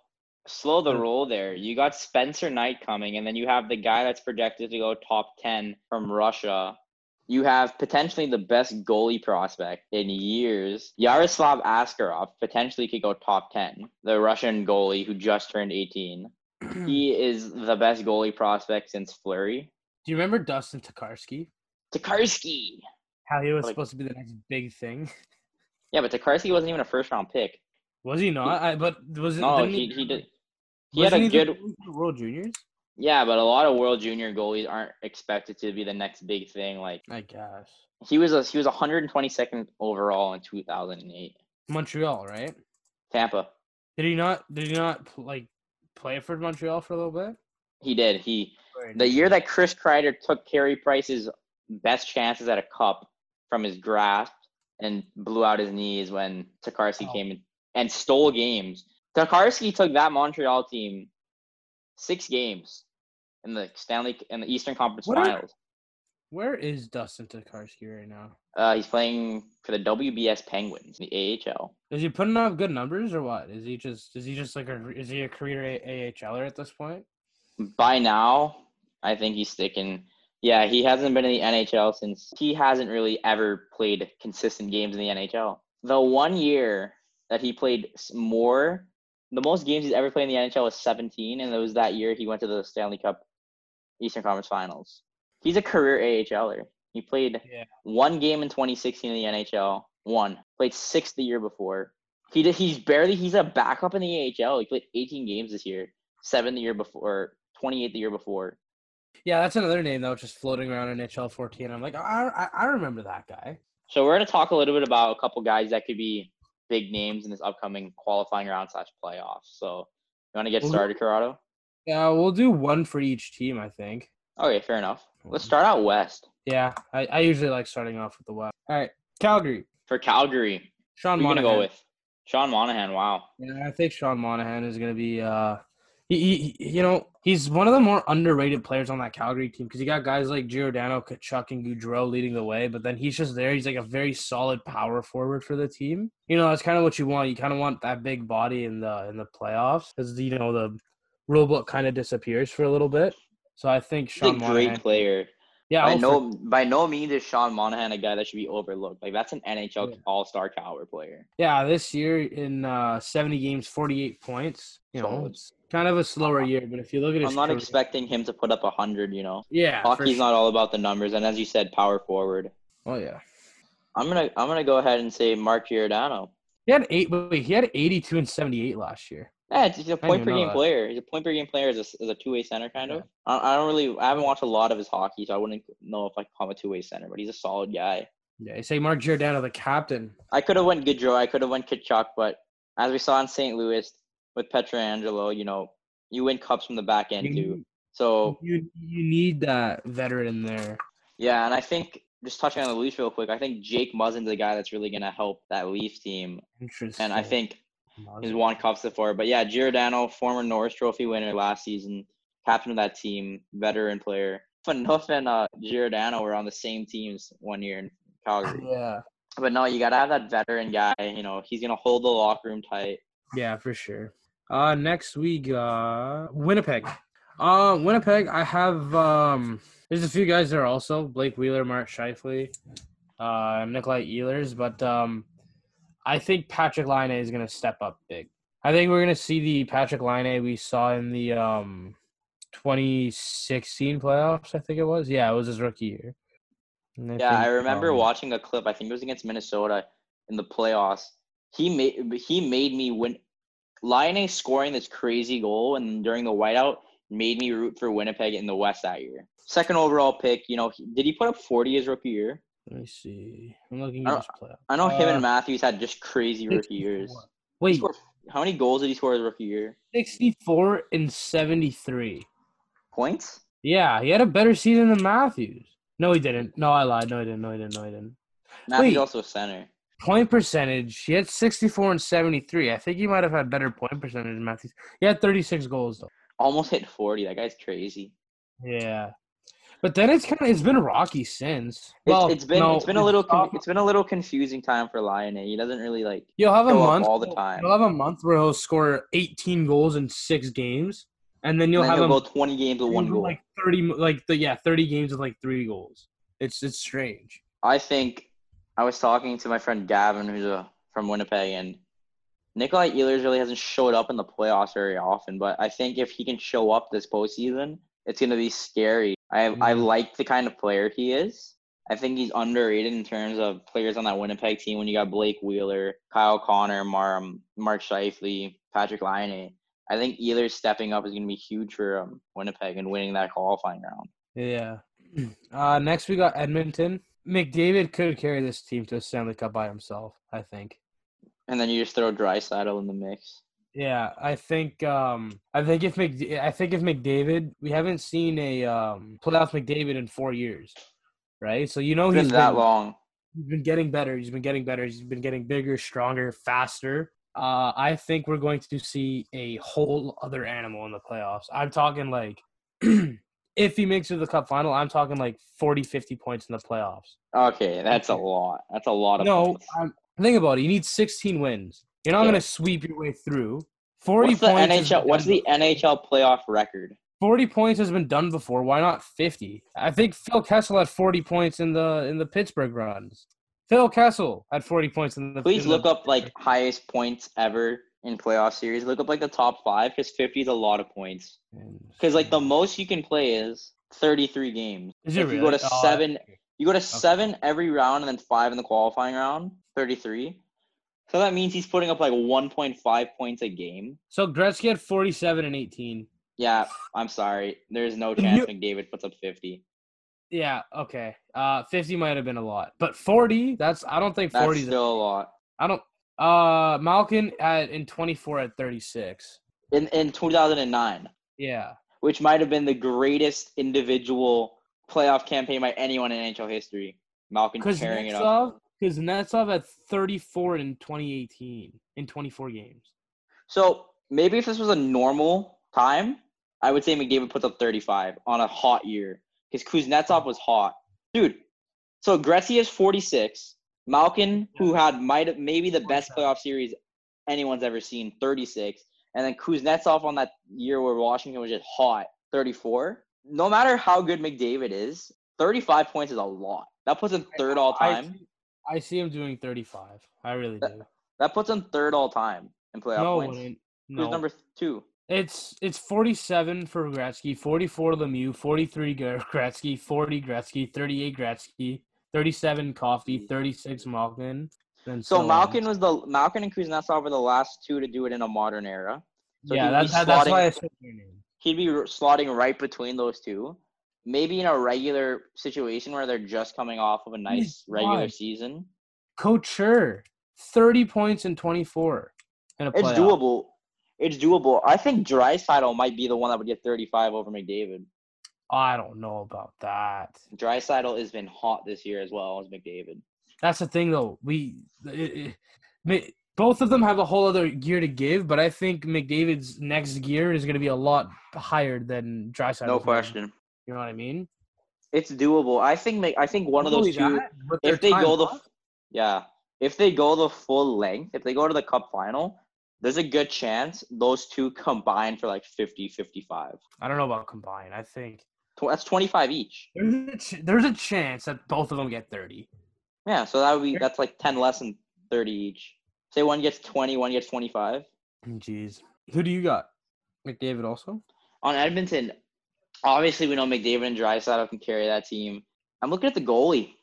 slow the roll there. You got Spencer Knight coming, and then you have the guy that's projected to go top 10 from Russia. You have potentially the best goalie prospect in years. Yaroslav Askarov potentially could go top 10, the Russian goalie who just turned 18. He is the best goalie prospect since Fleury. Do you remember Dustin Tokarski? Tokarski. How he was Like- supposed to be the next big thing. Yeah, but Tokarski wasn't even a first round pick. Was he not? I, but was it? No, he, he did. He had a good. World Juniors. Yeah, but a lot of World Junior goalies aren't expected to be the next big thing. Like I guess he was a he was 122nd overall in 2008. Montreal, right? Tampa. Did he not? Did he not like play for Montreal for a little bit? He did. He the year that Chris Kreider took Carey Price's best chances at a cup from his grasp and blew out his knees when Tokarski Oh. came in and stole games. Tokarski took that Montreal team six games in the Stanley in the Eastern Conference What are- Finals. Where is Dustin Tokarski right now? Uh, he's playing for the WBS Penguins, the AHL. Is he putting up good numbers or what? Is he just is he just like a is he a career a- AHLer at this point? by now, I think he's sticking. Yeah, he hasn't been in the NHL since he hasn't really ever played consistent games in the NHL. The one year that he played more, the most games he's ever played in the NHL was 17, and it was that year he went to the Stanley Cup Eastern Conference Finals. He's a career AHLer. He played Yeah. one game in 2016 in the NHL, one. Played six the year before. He did, he's barely he's a backup in the AHL. He played 18 games this year, seven the year before, 28 the year before. Yeah, that's another name that was just floating around in HL 14. I'm like, I, I, I remember that guy. So we're gonna talk a little bit about a couple guys that could be big names in this upcoming qualifying round slash playoffs. So you want to get started, Corrado? Yeah, we'll do one for each team, I think. Okay, fair enough. Let's start out west Yeah, I, I usually like starting off with the West. All right, Calgary. for Calgary. Sean Monahan. gonna go with? Sean Monahan. Wow. Yeah, I think Sean Monahan is going to be uh, He, he, you know, he's one of the more underrated players on that Calgary team because you got guys like Giordano, Tkachuk, and Gaudreau leading the way, but then he's just there. He's like a very solid power forward for the team. You know, that's kind of what you want. You kind of want that big body in the in the playoffs because you know the rule book kind of disappears for a little bit. So I think He's Sean a great player. Yeah, by I'll no by no means is Sean Monahan a guy that should be overlooked. Like that's an NHL Yeah. All Star caliber player. Yeah, this year in uh, 70 games, 48 points. You know, Solid. it's kind of a slower year, but if you look at his I'm not career- expecting him to put up a hundred. You know, yeah, hockey's sure. not all about the numbers, and as you said, power forward. Oh yeah, I'm gonna I'm gonna go ahead and say Mark Giordano. he had eight. Wait, he had 82 and 78 last year. Yeah, it's- he's a per game that. player. He's a point per game player as a, as a two way center, kind of. I, I don't really, I haven't watched a lot of his hockey, so I wouldn't know if I call him a two way center. But he's a solid guy. Yeah, you say Mark Giordano, the captain. I could have went Gaudreau, I could have went Tkachuk, but as we saw in St. Louis with Pietrangelo, you know, you win cups from the back end too. So you you need that veteran in there. yeah, and I think just touching on the Leafs real quick, I think Jake Muzzin's the guy that's really gonna help that Leaf team, Interesting. and I think he's won cups before. But yeah, Giordano, former Norris Trophy winner last season, captain of that team, veteran player. Phaneuf and uh, Giordano were on the same teams one year in Calgary. Yeah, But no, you gotta have that veteran guy. You know, he's gonna hold the locker room tight. yeah, for sure. Uh, next week, uh, Winnipeg. Uh, Winnipeg. I have um. There's a few guys there also. Blake Wheeler, Mark Scheifele, uh, Nikolai Ehlers, but um, I think Patrik Laine is gonna step up big. I think we're gonna see the Patrik Laine we saw in the um 2016 playoffs. I think it was. Yeah, it was his rookie year. And Yeah, I remember um, watching a clip. I think it was against Minnesota in the playoffs. He made he made me win. Laine scoring this crazy goal and during the whiteout made me root for Winnipeg in the West that year. Second overall pick. You know, he- did he put up forty his rookie year? Let me see. I'm looking at his playoff. I know him Uh, and Matthews had just crazy rookie years. 64. He Wait, scored- how many goals did he score his rookie year? 64 and 73. Points? Yeah, he had a better season than Matthews. No, he didn't. No, I lied. No, he didn't. No, he didn't. No, he didn't. Matthews Wait. also a center. Point percentage, he had 64 and 73. I think he might have had better point percentage than Matthews. He had 36 goals, though. Almost hit forty. That guy's crazy. Yeah. But then it's kind of it's been rocky since. It's, Well, it's been no, it's been a little con- it's been a little confusing time for Laine. He doesn't really like You'll have a month all the time. You'll have a month where he'll score 18 goals in six games, and then you'll and then have he'll him go 20 games with one goal. like 30 like the yeah 30 games with like three goals it's it's strange I think I was talking to my friend Gavin, who's a, from Winnipeg, and Nikolai Ehlers really hasn't showed up in the playoffs very often. But I think if he can show up this postseason, it's going to be scary. I I Mhm. like the kind of player he is. I think he's underrated in terms of players on that Winnipeg team. When you got Blake Wheeler, Kyle Connor, Mar- Mark Scheifele, Patrik Laine, I think either stepping up is going to be huge for um, Winnipeg and winning that qualifying round. yeah uh next we got edmonton mcdavid could carry this team to a stanley cup by himself i think And then you just throw Draisaitl in the mix. Yeah i think um i think if i think if mcdavid we haven't seen a um playoff mcdavid in four years right so you know It's he's been that been- long. he's been getting better. He's been getting better. He's been getting bigger, stronger, faster. Uh, I think we're going to see a whole other animal in the playoffs. I'm talking like, if he makes it to the cup final, I'm talking like 40, 50 points in the playoffs. Okay, that's a lot. That's a lot of No, points. I'm, think about it. You need 16 wins. You're not Yeah. going to sweep your way through. 40 What's points. has NHL? What's the NHL playoff record? 40 points has been done before. Why not 50? I think Phil Kessel had 40 points in the in the Pittsburgh runs. Phil Kessel had 40 points in the. Please in the- look up like highest points ever in playoff series. Look up like the top five because 50 is a lot of points. Because like the most you can play is 33 games. Is it if you go really? to 7 you go to seven every round and then five in the qualifying round. 33. So that means he's putting up like 1.5 points a game. So Gretzky had 47 and 18. Yeah, I'm sorry. There's no You- chance McDavid puts up 50. Yeah, okay. Uh 50 might have been a lot. But 40, that's I don't think That's 40 is still a lot. I don't uh Malkin at in 24 at 36. In in 2009. Yeah. which might have been the greatest individual playoff campaign by anyone in NHL history. Malkin Cuz tearing it up. Kuznetsov had 34 in 2018 in 24 games. So maybe if this was a normal time, I would say McDavid puts up 35 on a hot year because Kuznetsov was hot, dude. So Gretzky is 46. Malkin, who had might maybe the best playoff series anyone's ever seen, 36. And then Kuznetsov on that year where Washington was just hot, 34. No matter how good McDavid is, 35 points is a lot. That puts him third all time. I see him doing 35. I really do. That puts him third all time in playoff No, points. Who's no. number two? It's it's 47 for Gretzky, 44 Lemieux, 43 Gre- Gretzky, 40 Gretzky, 38 Gretzky, 37 Coffey, 36 Malkin. So on. Malkin was the Malkin and Kuznetsov were the last two to do it in a modern era. So yeah, be that's why I said their name. he'd be slotting right between those two. Maybe in a regular situation where they're just coming off of a nice regular God. season, Couture, 30 points in 24 in a it's playoff. doable. It's doable. I think Draisaitl might be the one that would get 35 over McDavid. I don't know about that. Draisaitl has been hot this year as well as McDavid. That's the thing, though. We it, it, Ma- both of them have a whole other gear to give, but I think McDavid's next gear is going to be a lot higher than Draisaitl. No question. You know what I mean? It's doable. I think. Mc- I think one of those two. that, if they go the yeah if they go the full length if they go to the cup final there's a good chance those two combine for like 50 55 I don't know about combine. I think that's 25 each there's a, ch- there's a chance that both of them get 30. yeah so that would be that's like 10 less than 30 each say one gets 20 one gets 25 Jeez. Who do you got? McDavid also? on edmonton obviously we know mcdavid and Draisaitl can carry that team i'm looking at the goalie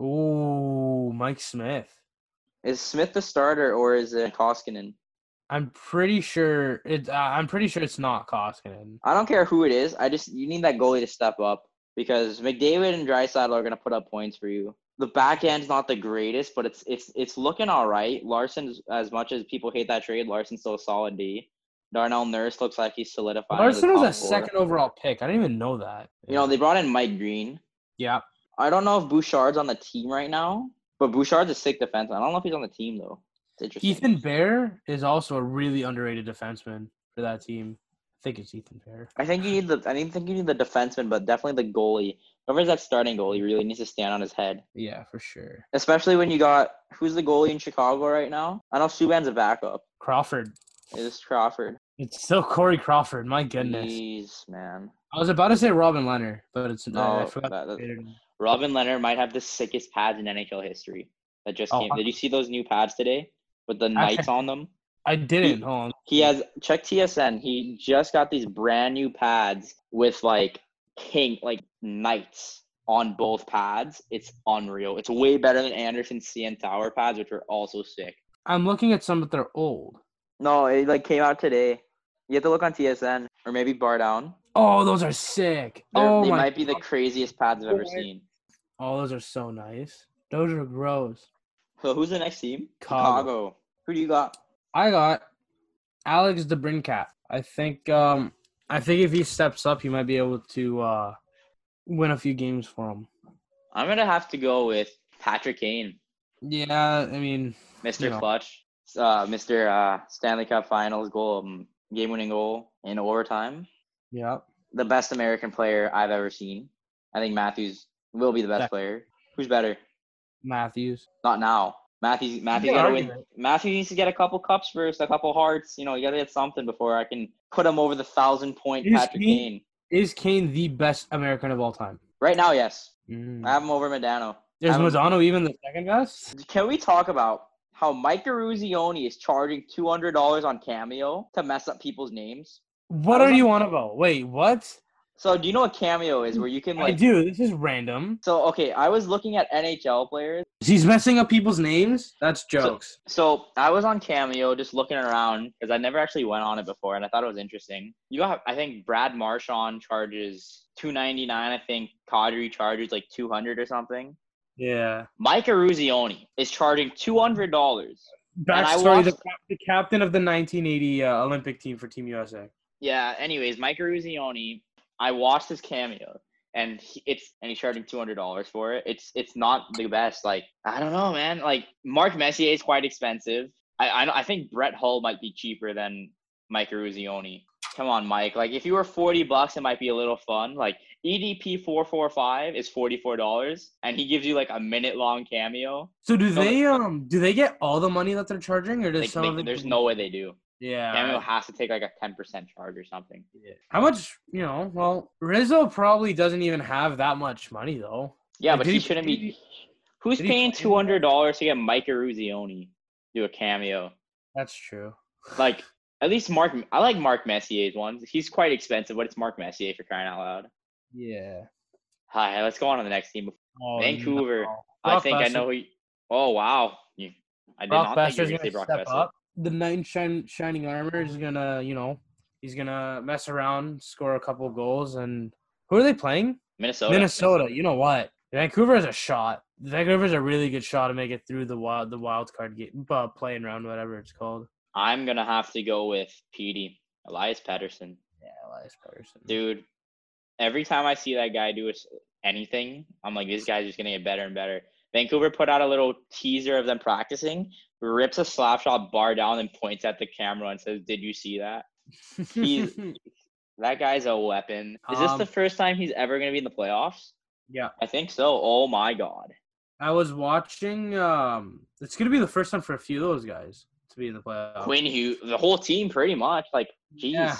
Ooh, Mike Smith. is smith the starter or is it koskinen I'm pretty sure it. Uh, I'm pretty sure it's not Koskinen. I don't care who it is. I just you need that goalie to step up because McDavid and Draisaitl are gonna put up points for you. The back end's not the greatest, but it's it's it's looking all right. Larsson, as much as people hate that trade, Larsson's still a solid D. Darnell Nurse looks like he's solidified. Larsson was a second overall pick. I didn't even know that. You know they brought in Mike Green. Yeah. I don't know if Bouchard's on the team right now, but Bouchard's a sick defenseman. I don't know if he's on the team though. It's interesting. Ethan Bear is also a really underrated defenseman for that team. I think it's Ethan Bear. I think you need the I think you need the defenseman, but definitely the goalie. Whoever's that starting goalie really needs to stand on his head. Yeah, for sure. Especially when you got who's the goalie in Chicago right now? I know Subban's a backup. Crawford. It's Crawford. It's still Corey Crawford. My goodness. Jeez, man. I was about to say Robin Lehner, but it's no. I No, forgot. that- Robin Lehner might have the sickest pads in NHL history. That just Oh, came. Did you see those new pads today with the knights on them? I didn't. Hold on. He has check TSN. He just got these brand new pads with like king like knights on both pads. It's unreal. It's way better than Andersen's CN Tower pads, which are also sick. I'm looking at some, but they're old. No, it like came out today. You have to look on TSN or maybe Bar Down. Oh, those are sick. They're- oh they my. might be the craziest pads I've ever seen. Oh, those are so nice. Those are gross. So who's the next team? Chicago. Who do you got? I got Alex DeBrincat. I think um I think if he steps up, he might be able to uh win a few games for him. I'm gonna have to go with Patrick Kane, Yeah, I mean, Mr. You know. Clutch, uh, Mr. Uh, Stanley Cup Finals goal, um, game-winning goal in overtime. yeah. The best American player I've ever seen. I think Matthews will be the best player. Who's better? Matthews. Not now. Matthews. Matthews gotta win. Matthews needs to get a couple cups first, a couple hearts. You know, you gotta get something before I can put him over the thousand point Is Patrick he- Kane. Is Kane the best American of all time? Right now, yes. Mm. I have him over Modano. Is I'm- even the second best? Can we talk about how Mike Eruzione is charging two hundred dollars on Cameo to mess up people's names? What are you on about? Wait, what? So do you know what Cameo is? Where you can like I do. This is random. So okay, I was looking at NHL players. He's messing up people's names. That's jokes. So I was on Cameo just looking around because I never actually went on it before, and I thought it was interesting. You got, I think Brad Marchand charges two ninety nine. I think Kadri charges like two hundred or something. Yeah. Mike Eruzione is charging two hundred dollars. I Backstory: the, watched- the captain of the 1980 uh, Olympic team for Team USA. Yeah. Anyways, Mike Eruzione, I watched his cameo, and he, it's and he's charging two hundred dollars for it. It's it's not the best. Like I don't know, man. Like Mark Messier is quite expensive. I I, I think Brett Hull might be cheaper than Mike Eruzione. Come on, Mike. Like if you were forty bucks, it might be a little fun. Like EDP four four five is forty four dollars, and he gives you like a minute long cameo. So do No, they um do they get all the money that they're charging, or does Like, some they- of it? there's no way they do. Yeah. Cameo has to take like a ten percent charge or something. Yeah. How much? You know, well, Rizzo probably doesn't even have that much money though. Yeah, Like, but he he- shouldn't be. Who's paying two hundred dollars to get Mike Eruzione do a cameo? That's true. Like at least Mark. I like Mark Messier's ones. He's quite expensive, but it's Mark Messier for crying out loud. Yeah. Hi, let's go on to the next team. Oh, Vancouver. no. I think I know who. You, oh wow, you, I did Brock not think you were gonna gonna say Brock step Boeser. up. The knight in shine, shining armor is gonna, you know, he's gonna mess around, score a couple goals, and who are they playing? Minnesota. Minnesota. You know what? Vancouver is a shot. Vancouver is a really good shot to make it through the wild, the wild card game, uh, playing round, whatever it's called. I'm gonna have to go with PD, Elias Pettersson. Yeah, Elias Pettersson. Dude, every time I see that guy do anything, I'm like, this guy's just gonna get better and better. Vancouver put out a little teaser of them practicing, rips a slap shot bar down and points at the camera and says, "Did you see that? He's- That guy's a weapon." Is this the Um, first time he's ever gonna be in the playoffs? yeah. I think so. Oh my god. I was watching. Um, it's gonna be the first time for a few of those guys to be in the playoffs. Quinn Hughes, the whole team pretty much. Like, jeez. Yeah.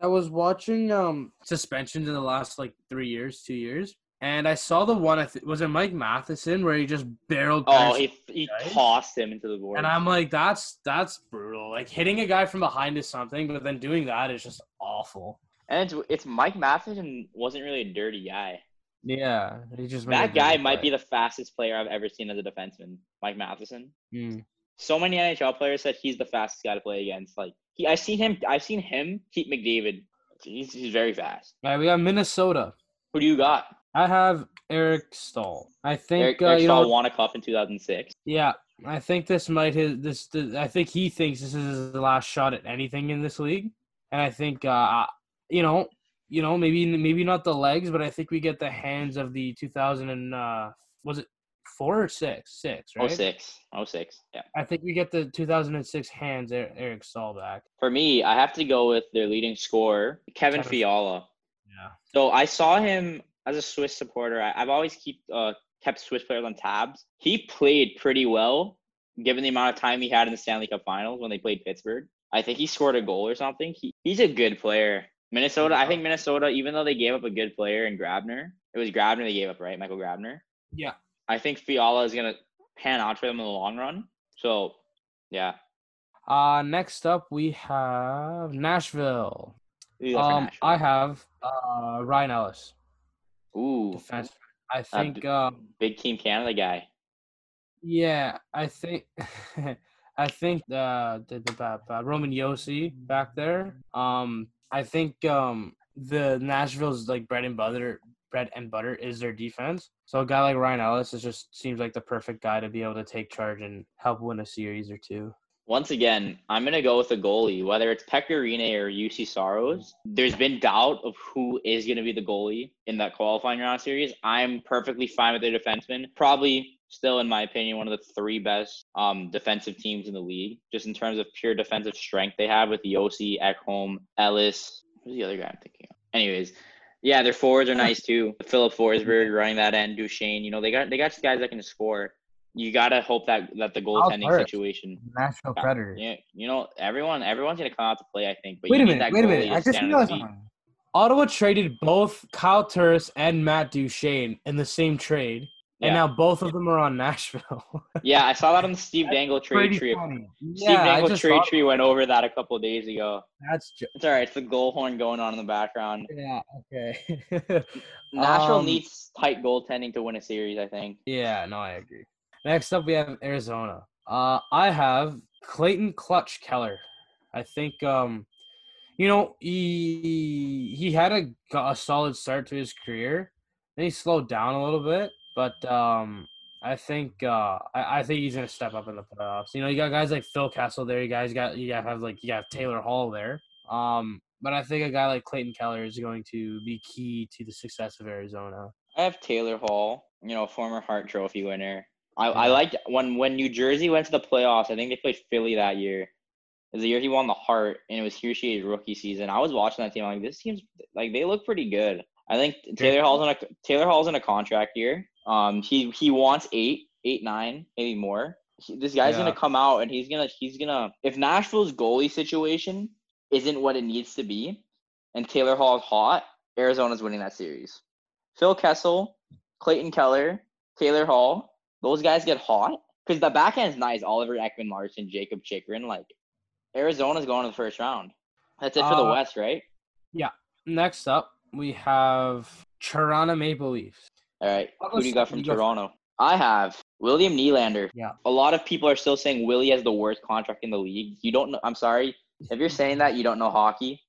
I was watching um suspensions in the last like three years, two years, and I saw the one. I th- was it Mike Matheson where he just barreled. Oh, he he guys? tossed him into the board. and I'm like, that's that's brutal. Like hitting a guy from behind is something, but then doing that is just awful. And it's it's Mike Matheson wasn't really a dirty guy. Yeah, he just That guy dirty might be the fastest player I've ever seen as a defenseman, Mike Matheson. Mm. So many NHL players said he's the fastest guy to play against. Like he, I seen him. I've seen him keep McDavid. He's he's very fast. All right, we got Minnesota. Who do you got? I have Eric Staal. I think Eric, uh, Eric you Staal know, won a cup in 2006. Yeah, I think this might his this. The, I think he thinks this is the last shot at anything in this league, and I think uh, you know, you know, maybe maybe not the legs, but I think we get the hands of the 2000 and uh, was it four or six? Six, right? 06. 06. Yeah. I think we get the 2006 hands Er- Eric Staal back. For me, I have to go with their leading scorer, Kevin Kevin- Fiala. Yeah. So I saw him as a Swiss supporter. I, I've always keep uh, kept Swiss players on tabs. He played pretty well, given the amount of time he had in the Stanley Cup Finals when they played Pittsburgh. I think he scored a goal or something. He, he's a good player. Minnesota, I think Minnesota, even though they gave up a good player in Grabner, it was Grabner they gave up, right? Michael Grabner. Yeah. I think Fiala is gonna pan out for them in the long run. So, yeah. Uh, next up we have Nashville. Who you got for Um, Nashville? I have uh Ryan Ellis, Ooh, defense. I think. Uh, big Team Canada guy. Yeah, I think I think uh, the the uh, Roman Josi back there. Um, I think um the Nashville's like bread and butter bread and butter is their defense. So a guy like Ryan Ellis is just seems like the perfect guy to be able to take charge and help win a series or two. Once again, I'm gonna go with the goalie, whether it's Pekka Rinne or Juuse Saros. There's been doubt of who is gonna be the goalie in that qualifying round series. I'm perfectly fine with their defenseman. Probably still, in my opinion, one of the three best um, defensive teams in the league, just in terms of pure defensive strength they have with Josi, Ekholm, Ellis. Who's the other guy I'm thinking of? Anyways, yeah, their forwards are nice too. Filip Forsberg mm-hmm. running that end, Duchene. You know, they got they got guys that can score. You gotta hope that that the goaltending situation Nashville Yeah, Predators. yeah, you know, everyone, everyone's gonna come out to play. I think, but Wait a minute. Wait a minute. I just realized something. Ottawa traded both Kyle Turris and Matt Duchene in the same trade, Yeah. and now both of them are on Nashville. Yeah, I saw that on the Steve Dangle trade tree. funny. Steve Yeah, Dangle just trade tree went over that a couple of days ago. That's ju- It's all right. It's the goal horn going on in the background. yeah. Okay. Nashville Um, needs tight goaltending to win a series. I think. Yeah, no, I agree. Next up, we have Arizona. Uh, I have Clayton Clutch Keller. I think, um, you know, he he had a, a solid start to his career. Then he slowed down a little bit, but um, I think uh, I, I think he's gonna step up in the playoffs. You know, you got guys like Phil Kessel there. You guys got you got have like you got Taylor Hall there. Um, but I think a guy like Clayton Keller is going to be key to the success of Arizona. I have Taylor Hall. You know, former Hart Trophy winner. I, I liked when when New Jersey went to the playoffs. I think they played Philly that year. Is the year he won the Hart, and it was Hischier's rookie season. I was watching that team. I'm like, this team's like they look pretty good. I think Taylor Hall's in a Taylor Hall's in a contract year. Um, he he wants eight, eight, nine, maybe more. He- this guy's Yeah. gonna come out and he's gonna he's gonna if Nashville's goalie situation isn't what it needs to be, and Taylor Hall's hot, Arizona's winning that series. Phil Kessel, Clayton Keller, Taylor Hall, those guys get hot because the back end is nice. Oliver Ekman Larsson, Jakob Chychrun, like Arizona's going to the first round. That's it for the Uh, West, right? Yeah. Next up, we have Toronto Maple Leafs. All right. Who do you got from you go first. Toronto? I have William Nylander. Yeah. A lot of people are still saying Willie has the worst contract in the league. You don't know. I'm sorry. If you're saying that, you don't know hockey.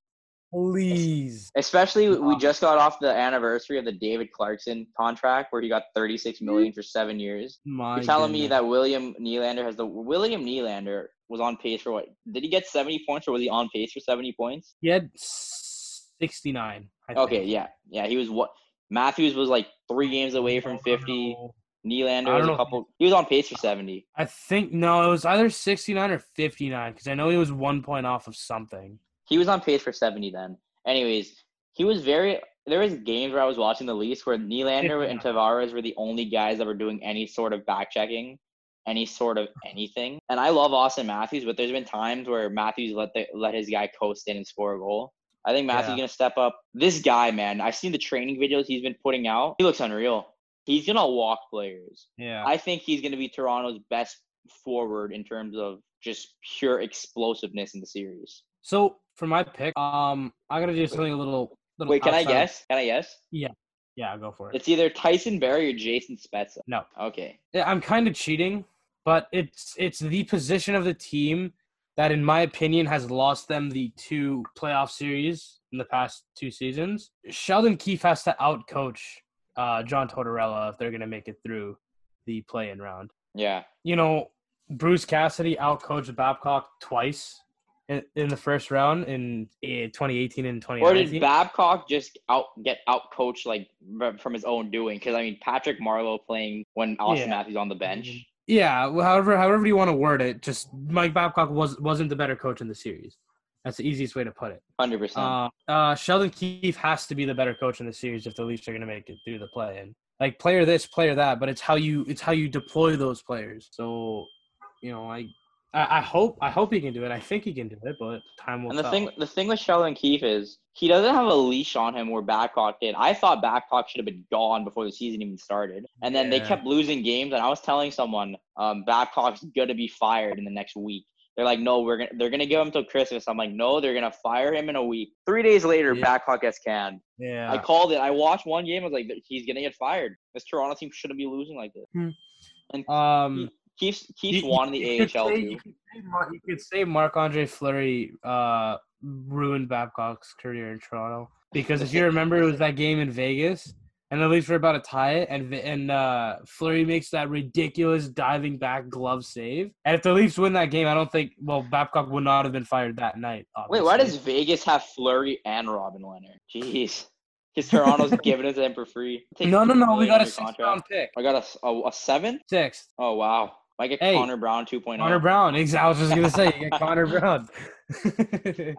Please. Especially, we just got off the anniversary of the David Clarkson contract where he got 36 million for seven years. My You're telling me that William Nylander has the William Nylander was on pace for what? Did he get 70 points or was he on pace for 70 points? he had 69. I think. Okay, yeah, yeah. He was what? Matthews was like three games away from 50. No. Nylander was a couple. He was on pace for 70. I think no, it was either 69 or 59 because I know he was one point off of something. He was on pace for 70 then. Anyways, he was very. There was games where I was watching the Leafs where Nylander and Tavares were the only guys that were doing any sort of back checking, any sort of anything. And I love Auston Matthews, but there's been times where Matthews let the, let his guy coast in and score a goal. I think Matthews Yeah. gonna step up. This guy, man, I've seen the training videos he's been putting out. He looks unreal. He's gonna walk players. Yeah. I think he's going to be Toronto's best forward in terms of just pure explosiveness in the series. so for my pick, um, I gotta do something a little. little Wait, can I guess? Can I guess? Yeah, Yeah, I'll go for it. It's either Tyson Barrie or Jason Spezza. no, Okay. Yeah, I'm kind of cheating, but it's it's the position of the team that, in my opinion, has lost them the two playoff series in the past two seasons. Sheldon Keefe has to outcoach uh, John Tortorella if they're gonna make it through the play-in round. Yeah. You know, Bruce Cassidy outcoached Babcock twice in, in the first round in, eh, 2018 and 2019. Or 2019. did Babcock just out get outcoached like from his own doing? Because I mean, Patrick Marleau playing when Auston Yeah. Matthews on the bench. Yeah, however, however you want to word it, just Mike Babcock was wasn't the better coach in the series. That's the easiest way to put it. Hundred percent. Uh, uh, Sheldon Keefe has to be the better coach in the series if the Leafs are going to make it through the play. And like player this, player that, but it's how you it's how you deploy those players. So, you know, I I, I hope I hope he can do it. I think he can do it, but time will And the tell. thing, the thing with Sheldon Keefe is he doesn't have a leash on him where Babcock did. I thought Babcock should have been gone before the season even started, and then they kept losing games. And I was telling someone, um, Babcock's gonna be fired in the next week. They're like, no, we're gonna, they're gonna give him till Christmas. I'm like, no, they're gonna fire him in a week. Three days later, Yeah. Babcock gets canned. yeah, I called it. I watched one game. I was like, he's gonna get fired. This Toronto team shouldn't be losing like this. And um, Keefe's Keefe's you- won the you could AHL say-. You could say Mar- you could say Marc Andre Fleury uh, ruined Babcock's career in Toronto because if you remember, it was that game in Vegas, and the Leafs were about to tie it, and and uh, Fleury makes that ridiculous diving back glove save. And if the Leafs win that game, I don't think well Babcock would not have been fired that night. Wait, why does. Vegas have Fleury and Robin Lehner? Jeez. Because Toronto's giving it to them for free. Take No, no, no. We got a under sixth contract. round pick. I got a a seven? Sixth. Oh, wow. I get Hey. Connor Brown oh. 2.0. Connor Brown. Exactly. I was just gonna say you get Connor Brown. All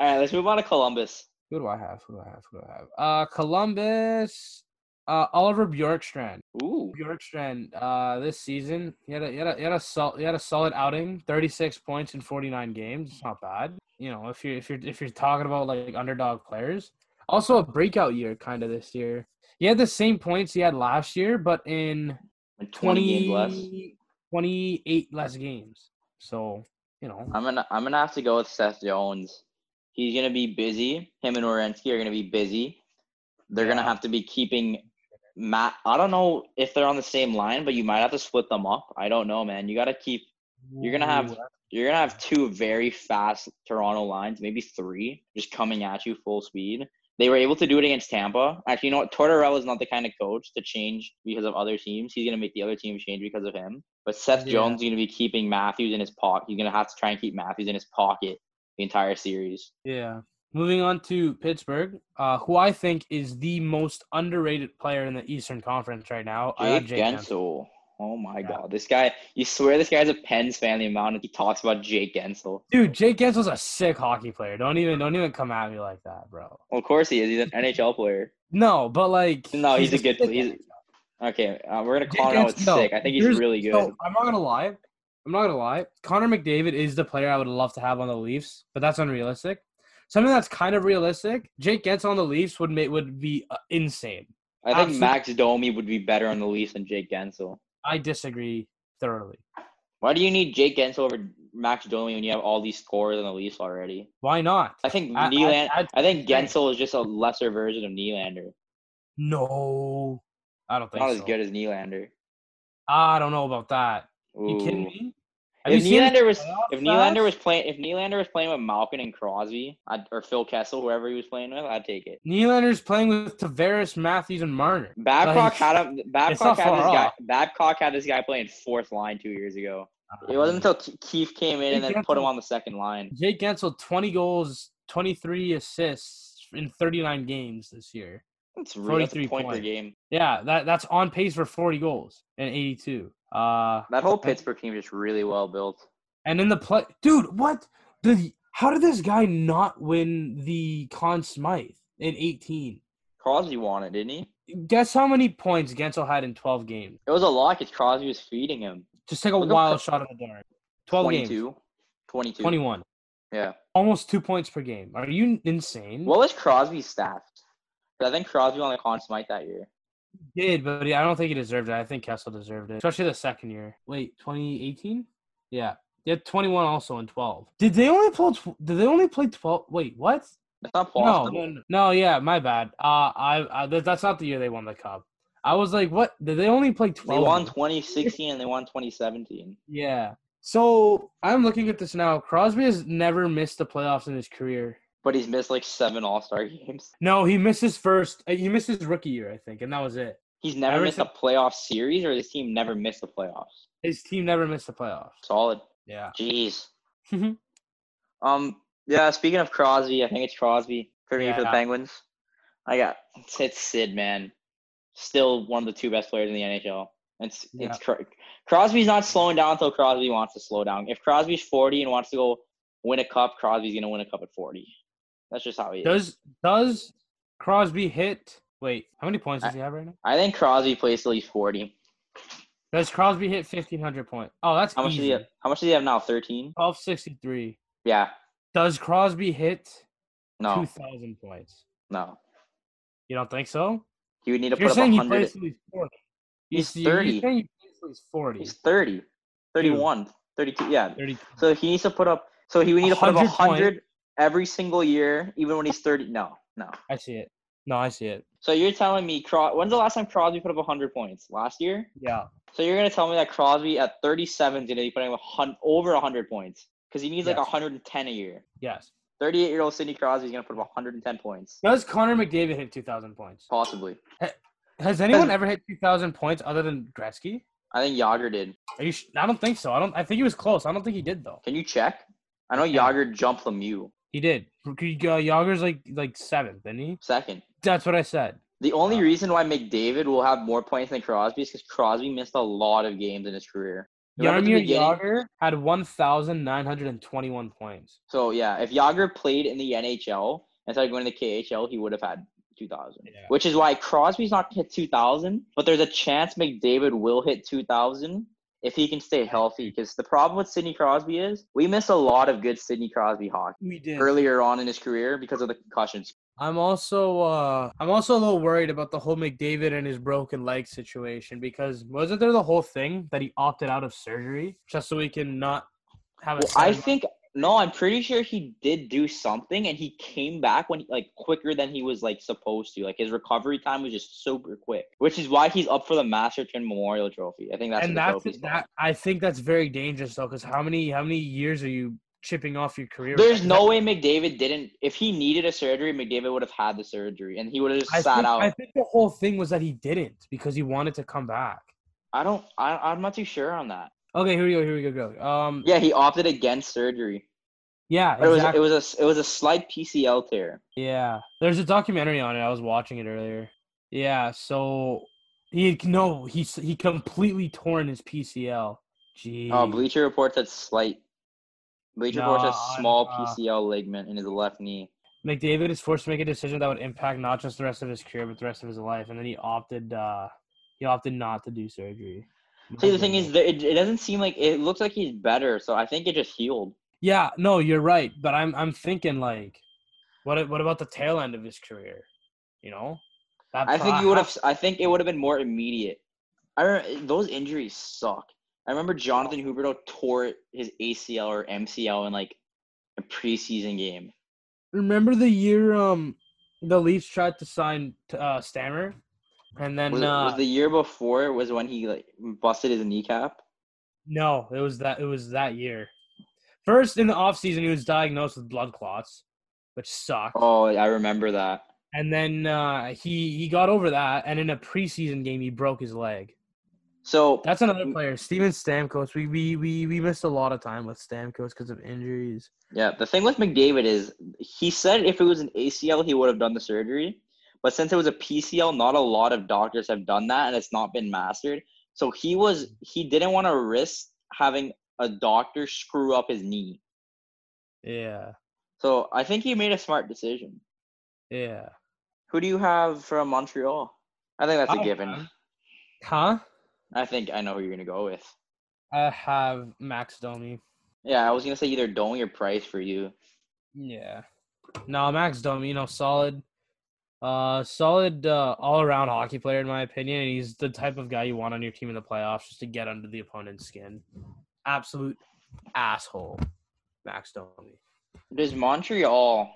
right, let's move on to Columbus. Who do I have? Who do I have? Who do I have? Uh, Columbus. Uh, Oliver Bjorkstrand. Ooh. Bjorkstrand. Uh, this season he had a he had a he had a, sol- he had a solid outing. Thirty six points in forty nine games. It's not bad. You know, if you're if you're if you're talking about like underdog players. Also a breakout year kind of this year. He had the same points he had last year, but in Like 20 games less. 20, 28 less games. So you know, I'm gonna I'm gonna have to go with Seth Jones. He's gonna be busy. Him and Werenski are gonna be busy. They're gonna have to be keeping Matt. I don't know if they're on the same line, but you might have to split them up. I don't know, man. You gotta keep. You're gonna have you're gonna have two very fast Toronto lines, maybe three, just coming at you full speed. They were able to do it against Tampa. Actually, you know what? Tortorella is not the kind of coach to change because of other teams. He's gonna make the other team change because of him. But Seth Yeah. Jones is gonna be keeping Matthews in his pocket. He's gonna have to try and keep Matthews in his pocket the entire series. Yeah. Moving on to Pittsburgh, uh, who I think is the most underrated player in the Eastern Conference right now. I got Jake Jake Guentzel. Oh my Yeah. god, this guy! You swear this guy's a Pens fan? The amount he talks about Jake Guentzel. Dude, Jake Guentzel's a sick hockey player. Don't even don't even come at me like that, bro. Well, of course he is. He's an NHL player. No, but like No, he's a good- he's- Okay, uh, we're gonna call him out no, sick. I think he's really good. I'm not gonna lie. I'm not gonna lie. Connor McDavid is the player I would love to have on the Leafs, but that's unrealistic. Something that's kind of realistic. Jake Guentzel on the Leafs would make would be uh, insane. I think absolute- Max Domi would be better on the Leafs than Jake Guentzel. I disagree thoroughly. Why do you need Jake Guentzel over Max Domi when you have all these scores on the Leafs already? Why not? I think I- I- Nylander. I'd- I, think Guentzel is just a lesser version of Nylander. No, I don't think Not so. as good as Nylander. I don't know about that. You kidding Ooh. Me? Have If Nylander was if Nylander was playing if Nylander was playing with Malkin and Crosby I'd, or Phil Kessel, whoever he was playing with, I'd take it. Nylander's playing with Tavares, Matthews, and Marner. Babcock Like, had him. Babcock had this far guy. Babcock had this guy playing fourth line two years ago. Ah. It wasn't until Keefe came in and then put him on the second line. Jake Guentzel, 20 goals, 23 assists in 39 games this year. It's really that's a point per game. Yeah, that that's on pace for 40 goals and 82. Uh, That whole Pittsburgh team just really well built. and in the play, dude, what? The how did this guy not win the Conn Smythe in 18? Crosby won it, didn't he? Guess how many points Guentzel had in 12 games? It was a lot because Crosby was feeding him. Just take a Look wild shot at the dark. 12 games, 22. 22. 21, Yeah. almost two points per game. Are you insane? What was Crosby's stats? 'Cause I think Crosby won the Conn Smythe that year. did, but yeah, I don't think he deserved it. I think Kessel deserved it, especially the second year. Wait, 2018? Yeah, they had 21 also in 12. Did they only play? Tw- did they only play 12? Wait, what? That's not No, possible. no, no, no, yeah, my bad. Uh, I, I that, that's not the year they won the cup. I was like, what? Did they only play 12? They won 2016 and they won 2017. Yeah. So I'm looking at this now. Crosby has never missed the playoffs in his career. But he's missed like seven All Star games. No, he missed his first. uh, He missed his rookie year, I think, and that was it. He's never Ever missed a playoff series, or this team never missed the playoffs. His team never missed the playoffs. Solid. Yeah. Jeez. Um. Yeah. Speaking of Crosby, I think it's Crosby for me for the Penguins. I got it's, it's Sid, man. Still one of the two best players in the NHL. It's it's Cro- Crosby's not slowing down until Crosby wants to slow down. If Crosby's 40 and wants to go win a cup, Crosby's gonna win a cup at 40. That's just how he is. Does does Crosby hit? Wait, how many points does he have right now? I think Crosby plays at least 40. Does Crosby hit fifteen hundred points? Oh, that's How much does easy. he have? How much does he have now? 13. Twelve sixty three. Yeah. Does Crosby hit two No. thousand points? No. You don't think so? He would need to You're put up saying he 100. plays till he's forty. He's you're 30. saying he plays till he's forty. He's 30. 31. 32. Yeah. Thirty. So he needs to put up. So he would need to put up 100 points. 100 every single year, even when he's 30. No, no. I see it. No, I see it. So you're telling me, Cros- when's the last time Crosby put up 100 points? Last year? Yeah. So you're going to tell me that Crosby at 37 is going to be putting up a hun- over 100 points because he needs like 110 a year. Yes. 38 year old Sidney Crosby is going to put up 110 points. Does Connor McDavid hit two thousand points? Possibly. Has anyone ever hit two thousand points other than Gretzky? I think Jagr did. Are you? Sh- I don't think so. I don't. I think he was close. I don't think he did though. Can you check? I know. Jagr jumped Lemieux He did. Uh, Jagr's like like seventh, didn't he? second. That's what I said. The only Wow. reason why McDavid will have more points than Crosby is because Crosby missed a lot of games in his career. Jaromir Jagr had one thousand nine hundred and twenty-one points. So yeah, if Jagr played in the NHL instead of going to the KHL, he would have had 2,000. Yeah. Which is why Crosby's not hit 2,000, but there's a chance McDavid will hit 2,000 if he can stay healthy. Because the problem with Sidney Crosby is we miss a lot of good Sidney Crosby hockey We did. earlier on in his career because of the concussions. I'm also uh I'm also a little worried about the whole McDavid and his broken leg situation because wasn't there the whole thing that he opted out of surgery just so he can not have a Well, I think no, I'm pretty sure he did do something, and he came back when like quicker than he was like supposed to. Like his recovery time was just super quick, which is why he's up for the Masterton Memorial Trophy. I think that's and that's that I think that's very dangerous though because how many how many years are you chipping off your career? There's no way McDavid didn't. If he needed a surgery, McDavid would have had the surgery, and he would have just I sat think, out. I think the whole thing was that he didn't because he wanted to come back. I don't. I, I'm not too sure on that. Okay, here we go. Here we go. Go. Um. Yeah, he opted against surgery. Yeah. But it was it was a it was a slight PCL tear. Yeah. There's a documentary on it. I was watching it earlier. Yeah. So He no, he he completely torn his PCL. Gee. Oh, Bleacher Report said slight. Bleacher Report says Nah, small uh, PCL ligament in his left knee. McDavid is forced to make a decision that would impact not just the rest of his career, but the rest of his life, and then he opted. uh He opted not to do surgery. See, the thing is, that it, it doesn't seem like it looks like he's better, so I think it just healed. yeah, no, you're right, but I'm I'm thinking like, what what about the tail end of his career? You know, that I think you would have. I think it would have been more immediate. I remember, those injuries suck. I remember Jonathan Huberdeau tore his ACL or MCL in like a preseason game. Remember the year um the Leafs tried to sign uh Stammer, and then Was, uh, was the year before was when he like busted his kneecap? no, it was that it was that year. First in the offseason, he was diagnosed with blood clots, which sucked. Oh, I remember that. And then uh, he he got over that, and in a preseason game, he broke his leg. So That's another player, Steven Stamkos. We we we, we missed a lot of time with Stamkos because of injuries. yeah, the thing with McDavid is he said if it was an ACL he would have done the surgery, but since it was a PCL, not a lot of doctors have done that, and it's not been mastered. So he was he didn't want to risk having a doctor screw up his knee. Yeah, So I think he made a smart decision. yeah. Who do you have from Montreal? I think that's a I given. have- Huh? I think I know who you're gonna go with. I have Max Domi. Yeah, I was gonna say either Domi or Price for you. Yeah. No, Max Domi, you know, solid, uh, solid uh, all around hockey player in my opinion. And he's the type of guy you want on your team in the playoffs just to get under the opponent's skin. Absolute asshole, Max Domi. Does Montreal?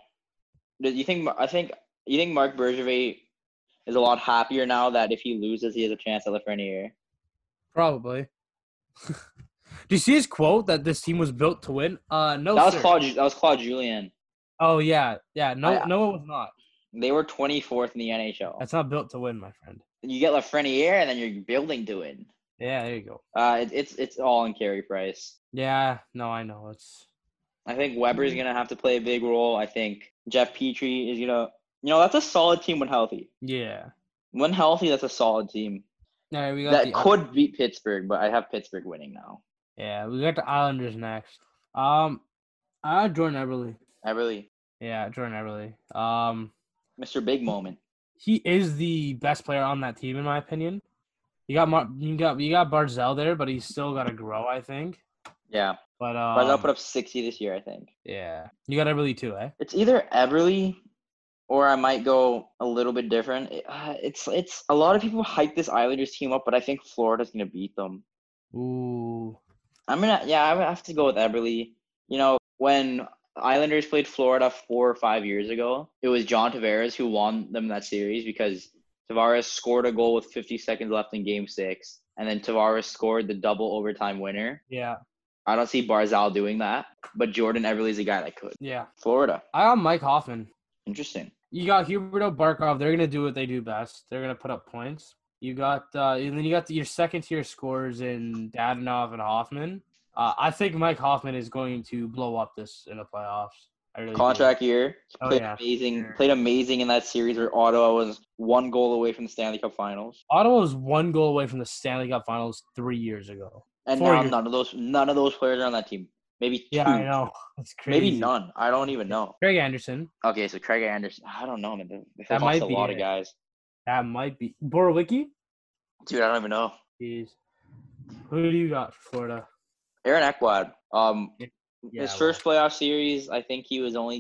Do you think? I think you think Marc Bergevin is a lot happier now that if he loses, he has a chance at Lafreniere. Probably. Do you see his quote that this team was built to win? Uh, no. that was sir. Claude. That was Claude Julien. Oh yeah, yeah. No, I- no, it was not. They were 24th in the NHL. That's not built to win, my friend. you get Lafreniere, and then you're building to win. Yeah, there you go. Uh, it, it's it's all in Carey Price. Yeah, no, I know it's. I think Weber's gonna have to play a big role. I think Jeff Petry is gonna. You know, that's a solid team when healthy. Yeah. When healthy, that's a solid team right, we got that could beat Pittsburgh, but I have Pittsburgh winning now. Yeah, we got the Islanders next. Um, I got Jordan Eberle. I really, Yeah, Jordan Eberle. Um, Mr. Big Moment. he is the best player on that team in my opinion. You got Mar- you got you got Barzal there, but he's still got to grow, I think. Yeah, But um, I'll put up 60 this year. I think yeah, you got Eberle too, eh? it's either Eberle or I might go a little bit different. Uh, It's it's a lot of people hype this Islanders team up, but I think Florida's gonna beat them. Ooh, I'm gonna yeah, I would have to go with Eberle. You know, when Islanders played Florida four or five years ago, it was John Tavares who won them that series because Tavares scored a goal with 50 seconds left in Game Six, and then Tavares scored the double overtime winner. yeah, I don't see Barzal doing that, but Jordan Eberle's a guy that could. yeah. Florida, I got Mike Hoffman. interesting. You got Huberdeau Barkov. They're gonna do what they do best. They're gonna put up points. You got uh, and then you got your second tier scores in Dadonov and Hoffman. Uh, I think Mike Hoffman is going to blow up this in the playoffs. I really do. Contract year, Oh, played yeah. amazing. Played amazing in that series where Ottawa was one goal away from the Stanley Cup Finals, Ottawa was one goal away from the Stanley Cup Finals three years ago. and Four now years. none of those none of those players are on that team. Maybe Yeah, two. I know. It's crazy. Maybe none. I don't even know. Craig Anderson. Okay, so Craig Anderson. I don't know, man. They- They That lost might a be lot of guys. That might be Borowiecki. Dude, I don't even know. Jeez. Who do you got for Florida? Aaron Ekblad. Um, Yeah, his well, first playoff series, I think he was only.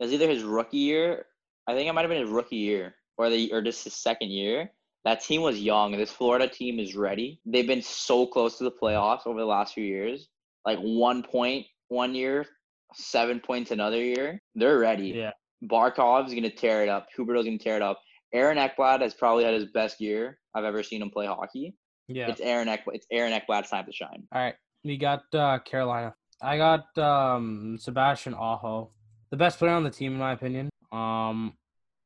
It was either his rookie year. I think it might have been his rookie year, or the or just his second year. That team was young. This Florida team is ready. They've been so close to the playoffs over the last few years. Like one point one year, seven points another year. They're ready. Yeah. Barkov's gonna tear it up. Huberdeau's gonna tear it up. Aaron Ekblad has probably had his best year I've ever seen him play hockey. Yeah. It's Aaron Ek. It's Aaron Ekblad's time to shine. All right. We got uh, Carolina. I got um, Sebastian Aho, the best player on the team in my opinion. Um,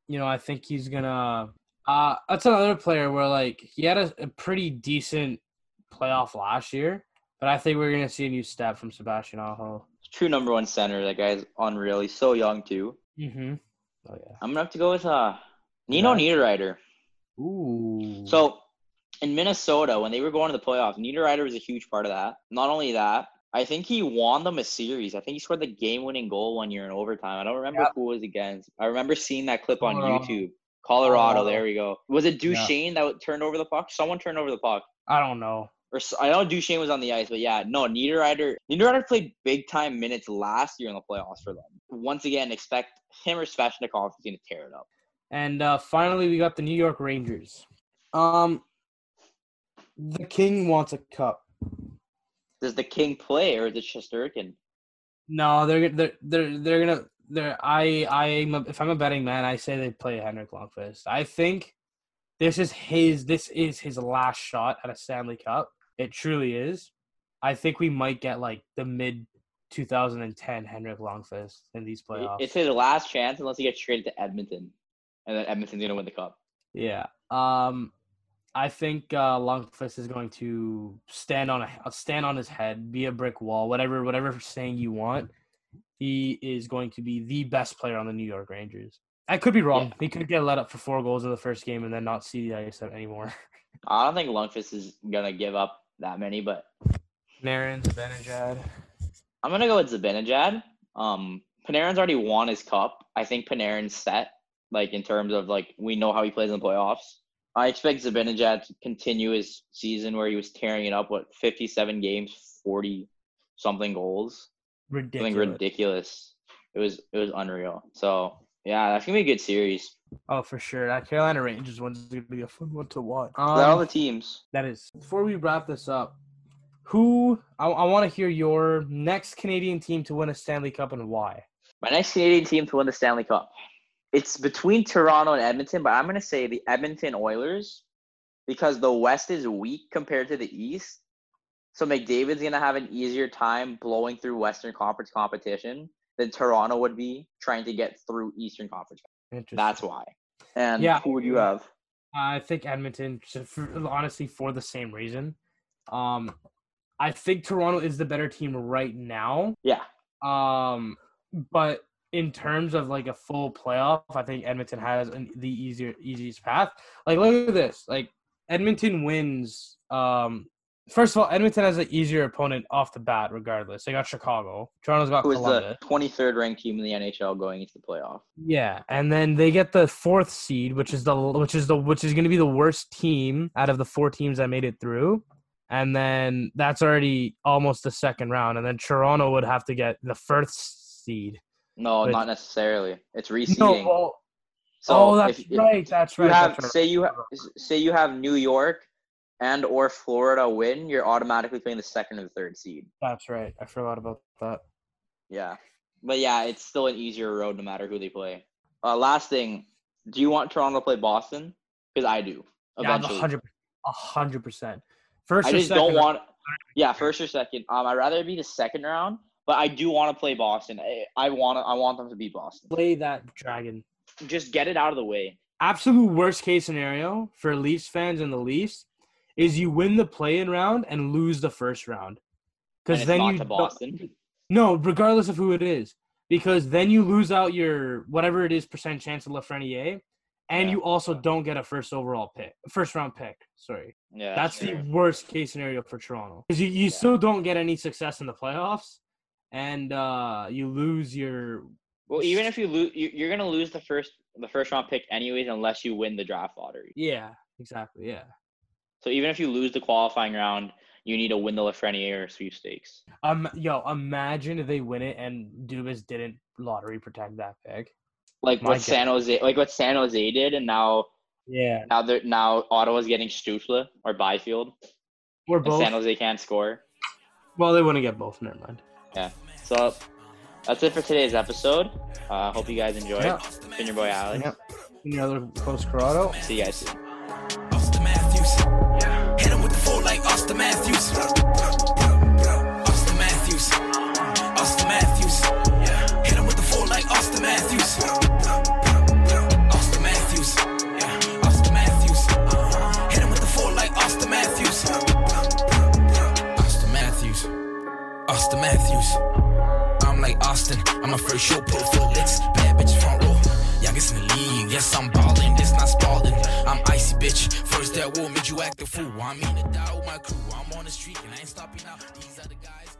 you know, I think he's gonna. Uh, that's another player where like he had a, a pretty decent playoff last year, but I think we're gonna see a new step from Sebastian Aho. True number one center. That guy's unreal. He's so young too. Mm-hmm. Oh yeah. I'm gonna have to go with uh Nino Yeah. Niederreiter. Ooh. So in Minnesota when they were going to the playoffs, Niederreiter was a huge part of that. Not only that, I think he won them a series. I think he scored the game-winning goal one year in overtime. I don't remember Yep. who it was against. I remember seeing that clip on Colorado. YouTube. Colorado, Colorado. there we go. Was it Duchene that turned over the puck? Someone turned over the puck. I don't know. Or s- I know Duchene was on the ice, but yeah, no, Niederreiter. Niederreiter played big time minutes last year in the playoffs for them. Once again, expect him or Svechnikov is going to tear it up. And uh, finally, we got the New York Rangers. Um, the King wants a cup. Does the King play or is it Shesterkin? No, they're they're they're they're gonna they're I I'm a, if I'm a betting man, I say they play Henrik Lundqvist. I think this is his this is his last shot at a Stanley Cup. It truly is. I think we might get like the mid 2010 Henrik Lundqvist in these playoffs. It's his last chance unless he gets traded to Edmonton, and then Edmonton's to win the cup. Yeah. Um, I think uh, Lundqvist is going to stand on a stand on his head, be a brick wall, whatever whatever saying you want. He is going to be the best player on the New York Rangers. I could be wrong. Yeah. He could get let up for four goals in the first game and then not see the ice anymore. I don't think Lundqvist is going to give up that many, but Naren, Benajad. I'm going to go with Zibanejad. Um, Panarin's already won his cup. I think Panarin's set, like in terms of like we know how he plays in the playoffs. I expect Zibanejad to continue his season where he was tearing it up. What 57 games, 40 something goals. Ridiculous. something ridiculous. It was it was unreal. So yeah, that's gonna be a good series. Oh, for sure. That Carolina Rangers one's going to be a fun one to watch. Is that all Um, the teams? That is. Before we wrap this up, who I, I want to hear your next Canadian team to win a Stanley Cup and why. My next Canadian team to win the Stanley Cup. It's between Toronto and Edmonton, but I'm gonna say the Edmonton Oilers because the West is weak compared to the East. So McDavid's gonna have an easier time blowing through Western Conference competition than Toronto would be trying to get through Eastern Conference. That's why. And Yeah. who would you have? I think Edmonton, for, honestly, for the same reason. Um, I think Toronto is the better team right now. Yeah. Um, but in terms of like a full playoff, I think Edmonton has an, the easier easiest path. Like, look at this. Like, Edmonton wins. Um, first of all, Edmonton has an easier opponent off the bat, regardless. They got Chicago. Toronto's got Who is the 23rd ranked team in the NHL going into the playoff? Yeah, and then they get the fourth seed, which is the which is the which is going to be the worst team out of the four teams that made it through. And then that's already almost the second round, and then Toronto would have to get the first seed. No, But- not necessarily. It's reseeding. No, well, so oh, that's if, if right. That's you right. have right. say you ha- say you have New York and or Florida win, you're automatically playing the second or the third seed. That's right. I forgot about that. Yeah, but yeah, it's still an easier road no matter who they play. Uh, last thing, do you want Toronto to play Boston? Because I do. Yeah, a Eventually, hundred, a hundred percent. First, I or just don't want. Yeah, first or second. Um, I'd rather it be the second round, but I do want to play Boston. I, I want to. I want them to beat Boston. play that dragon. Just get it out of the way. absolute worst case scenario for Leafs fans and the Leafs is you win the play-in round and lose the first round. Because then not you to Boston. no, regardless of who it is, because then you lose out your whatever it is percent chance of Lafreniere, and Yeah. you also don't get a first overall pick, first round pick. Sorry, Yeah, that's true. the worst case scenario for Toronto because you, you Yeah. still don't get any success in the playoffs, and uh, you lose your Well, even if you lose, you, you're gonna lose the first the first round pick anyways, unless you win the draft lottery. yeah exactly yeah. So even if you lose the qualifying round, you need to win the Lafreniere sweepstakes. Um, yo, imagine if they win it and Dubas didn't lottery protect that pick. Like My what San Jose, like what San Jose did, and now Yeah, now they're now Ottawa's getting Stützle or Byfield, we're and both. San Jose can't score. Well, they wouldn't get both. Never mind. So that's it for today's episode. Uh, hope you guys enjoyed. Yeah. It's been your boy Alex. Yep. Any other close Corrado? See you guys soon. Auston Matthews. I'm like Austin. I'm a first show, put full licks. Bad bitch front row. Youngest in the league. Yes, I'm ballin'. This not spalding. I'm icy bitch. First that war made you act a fool. I mean to die with my crew. I'm on the street and I ain't stopping now. These other guys can't.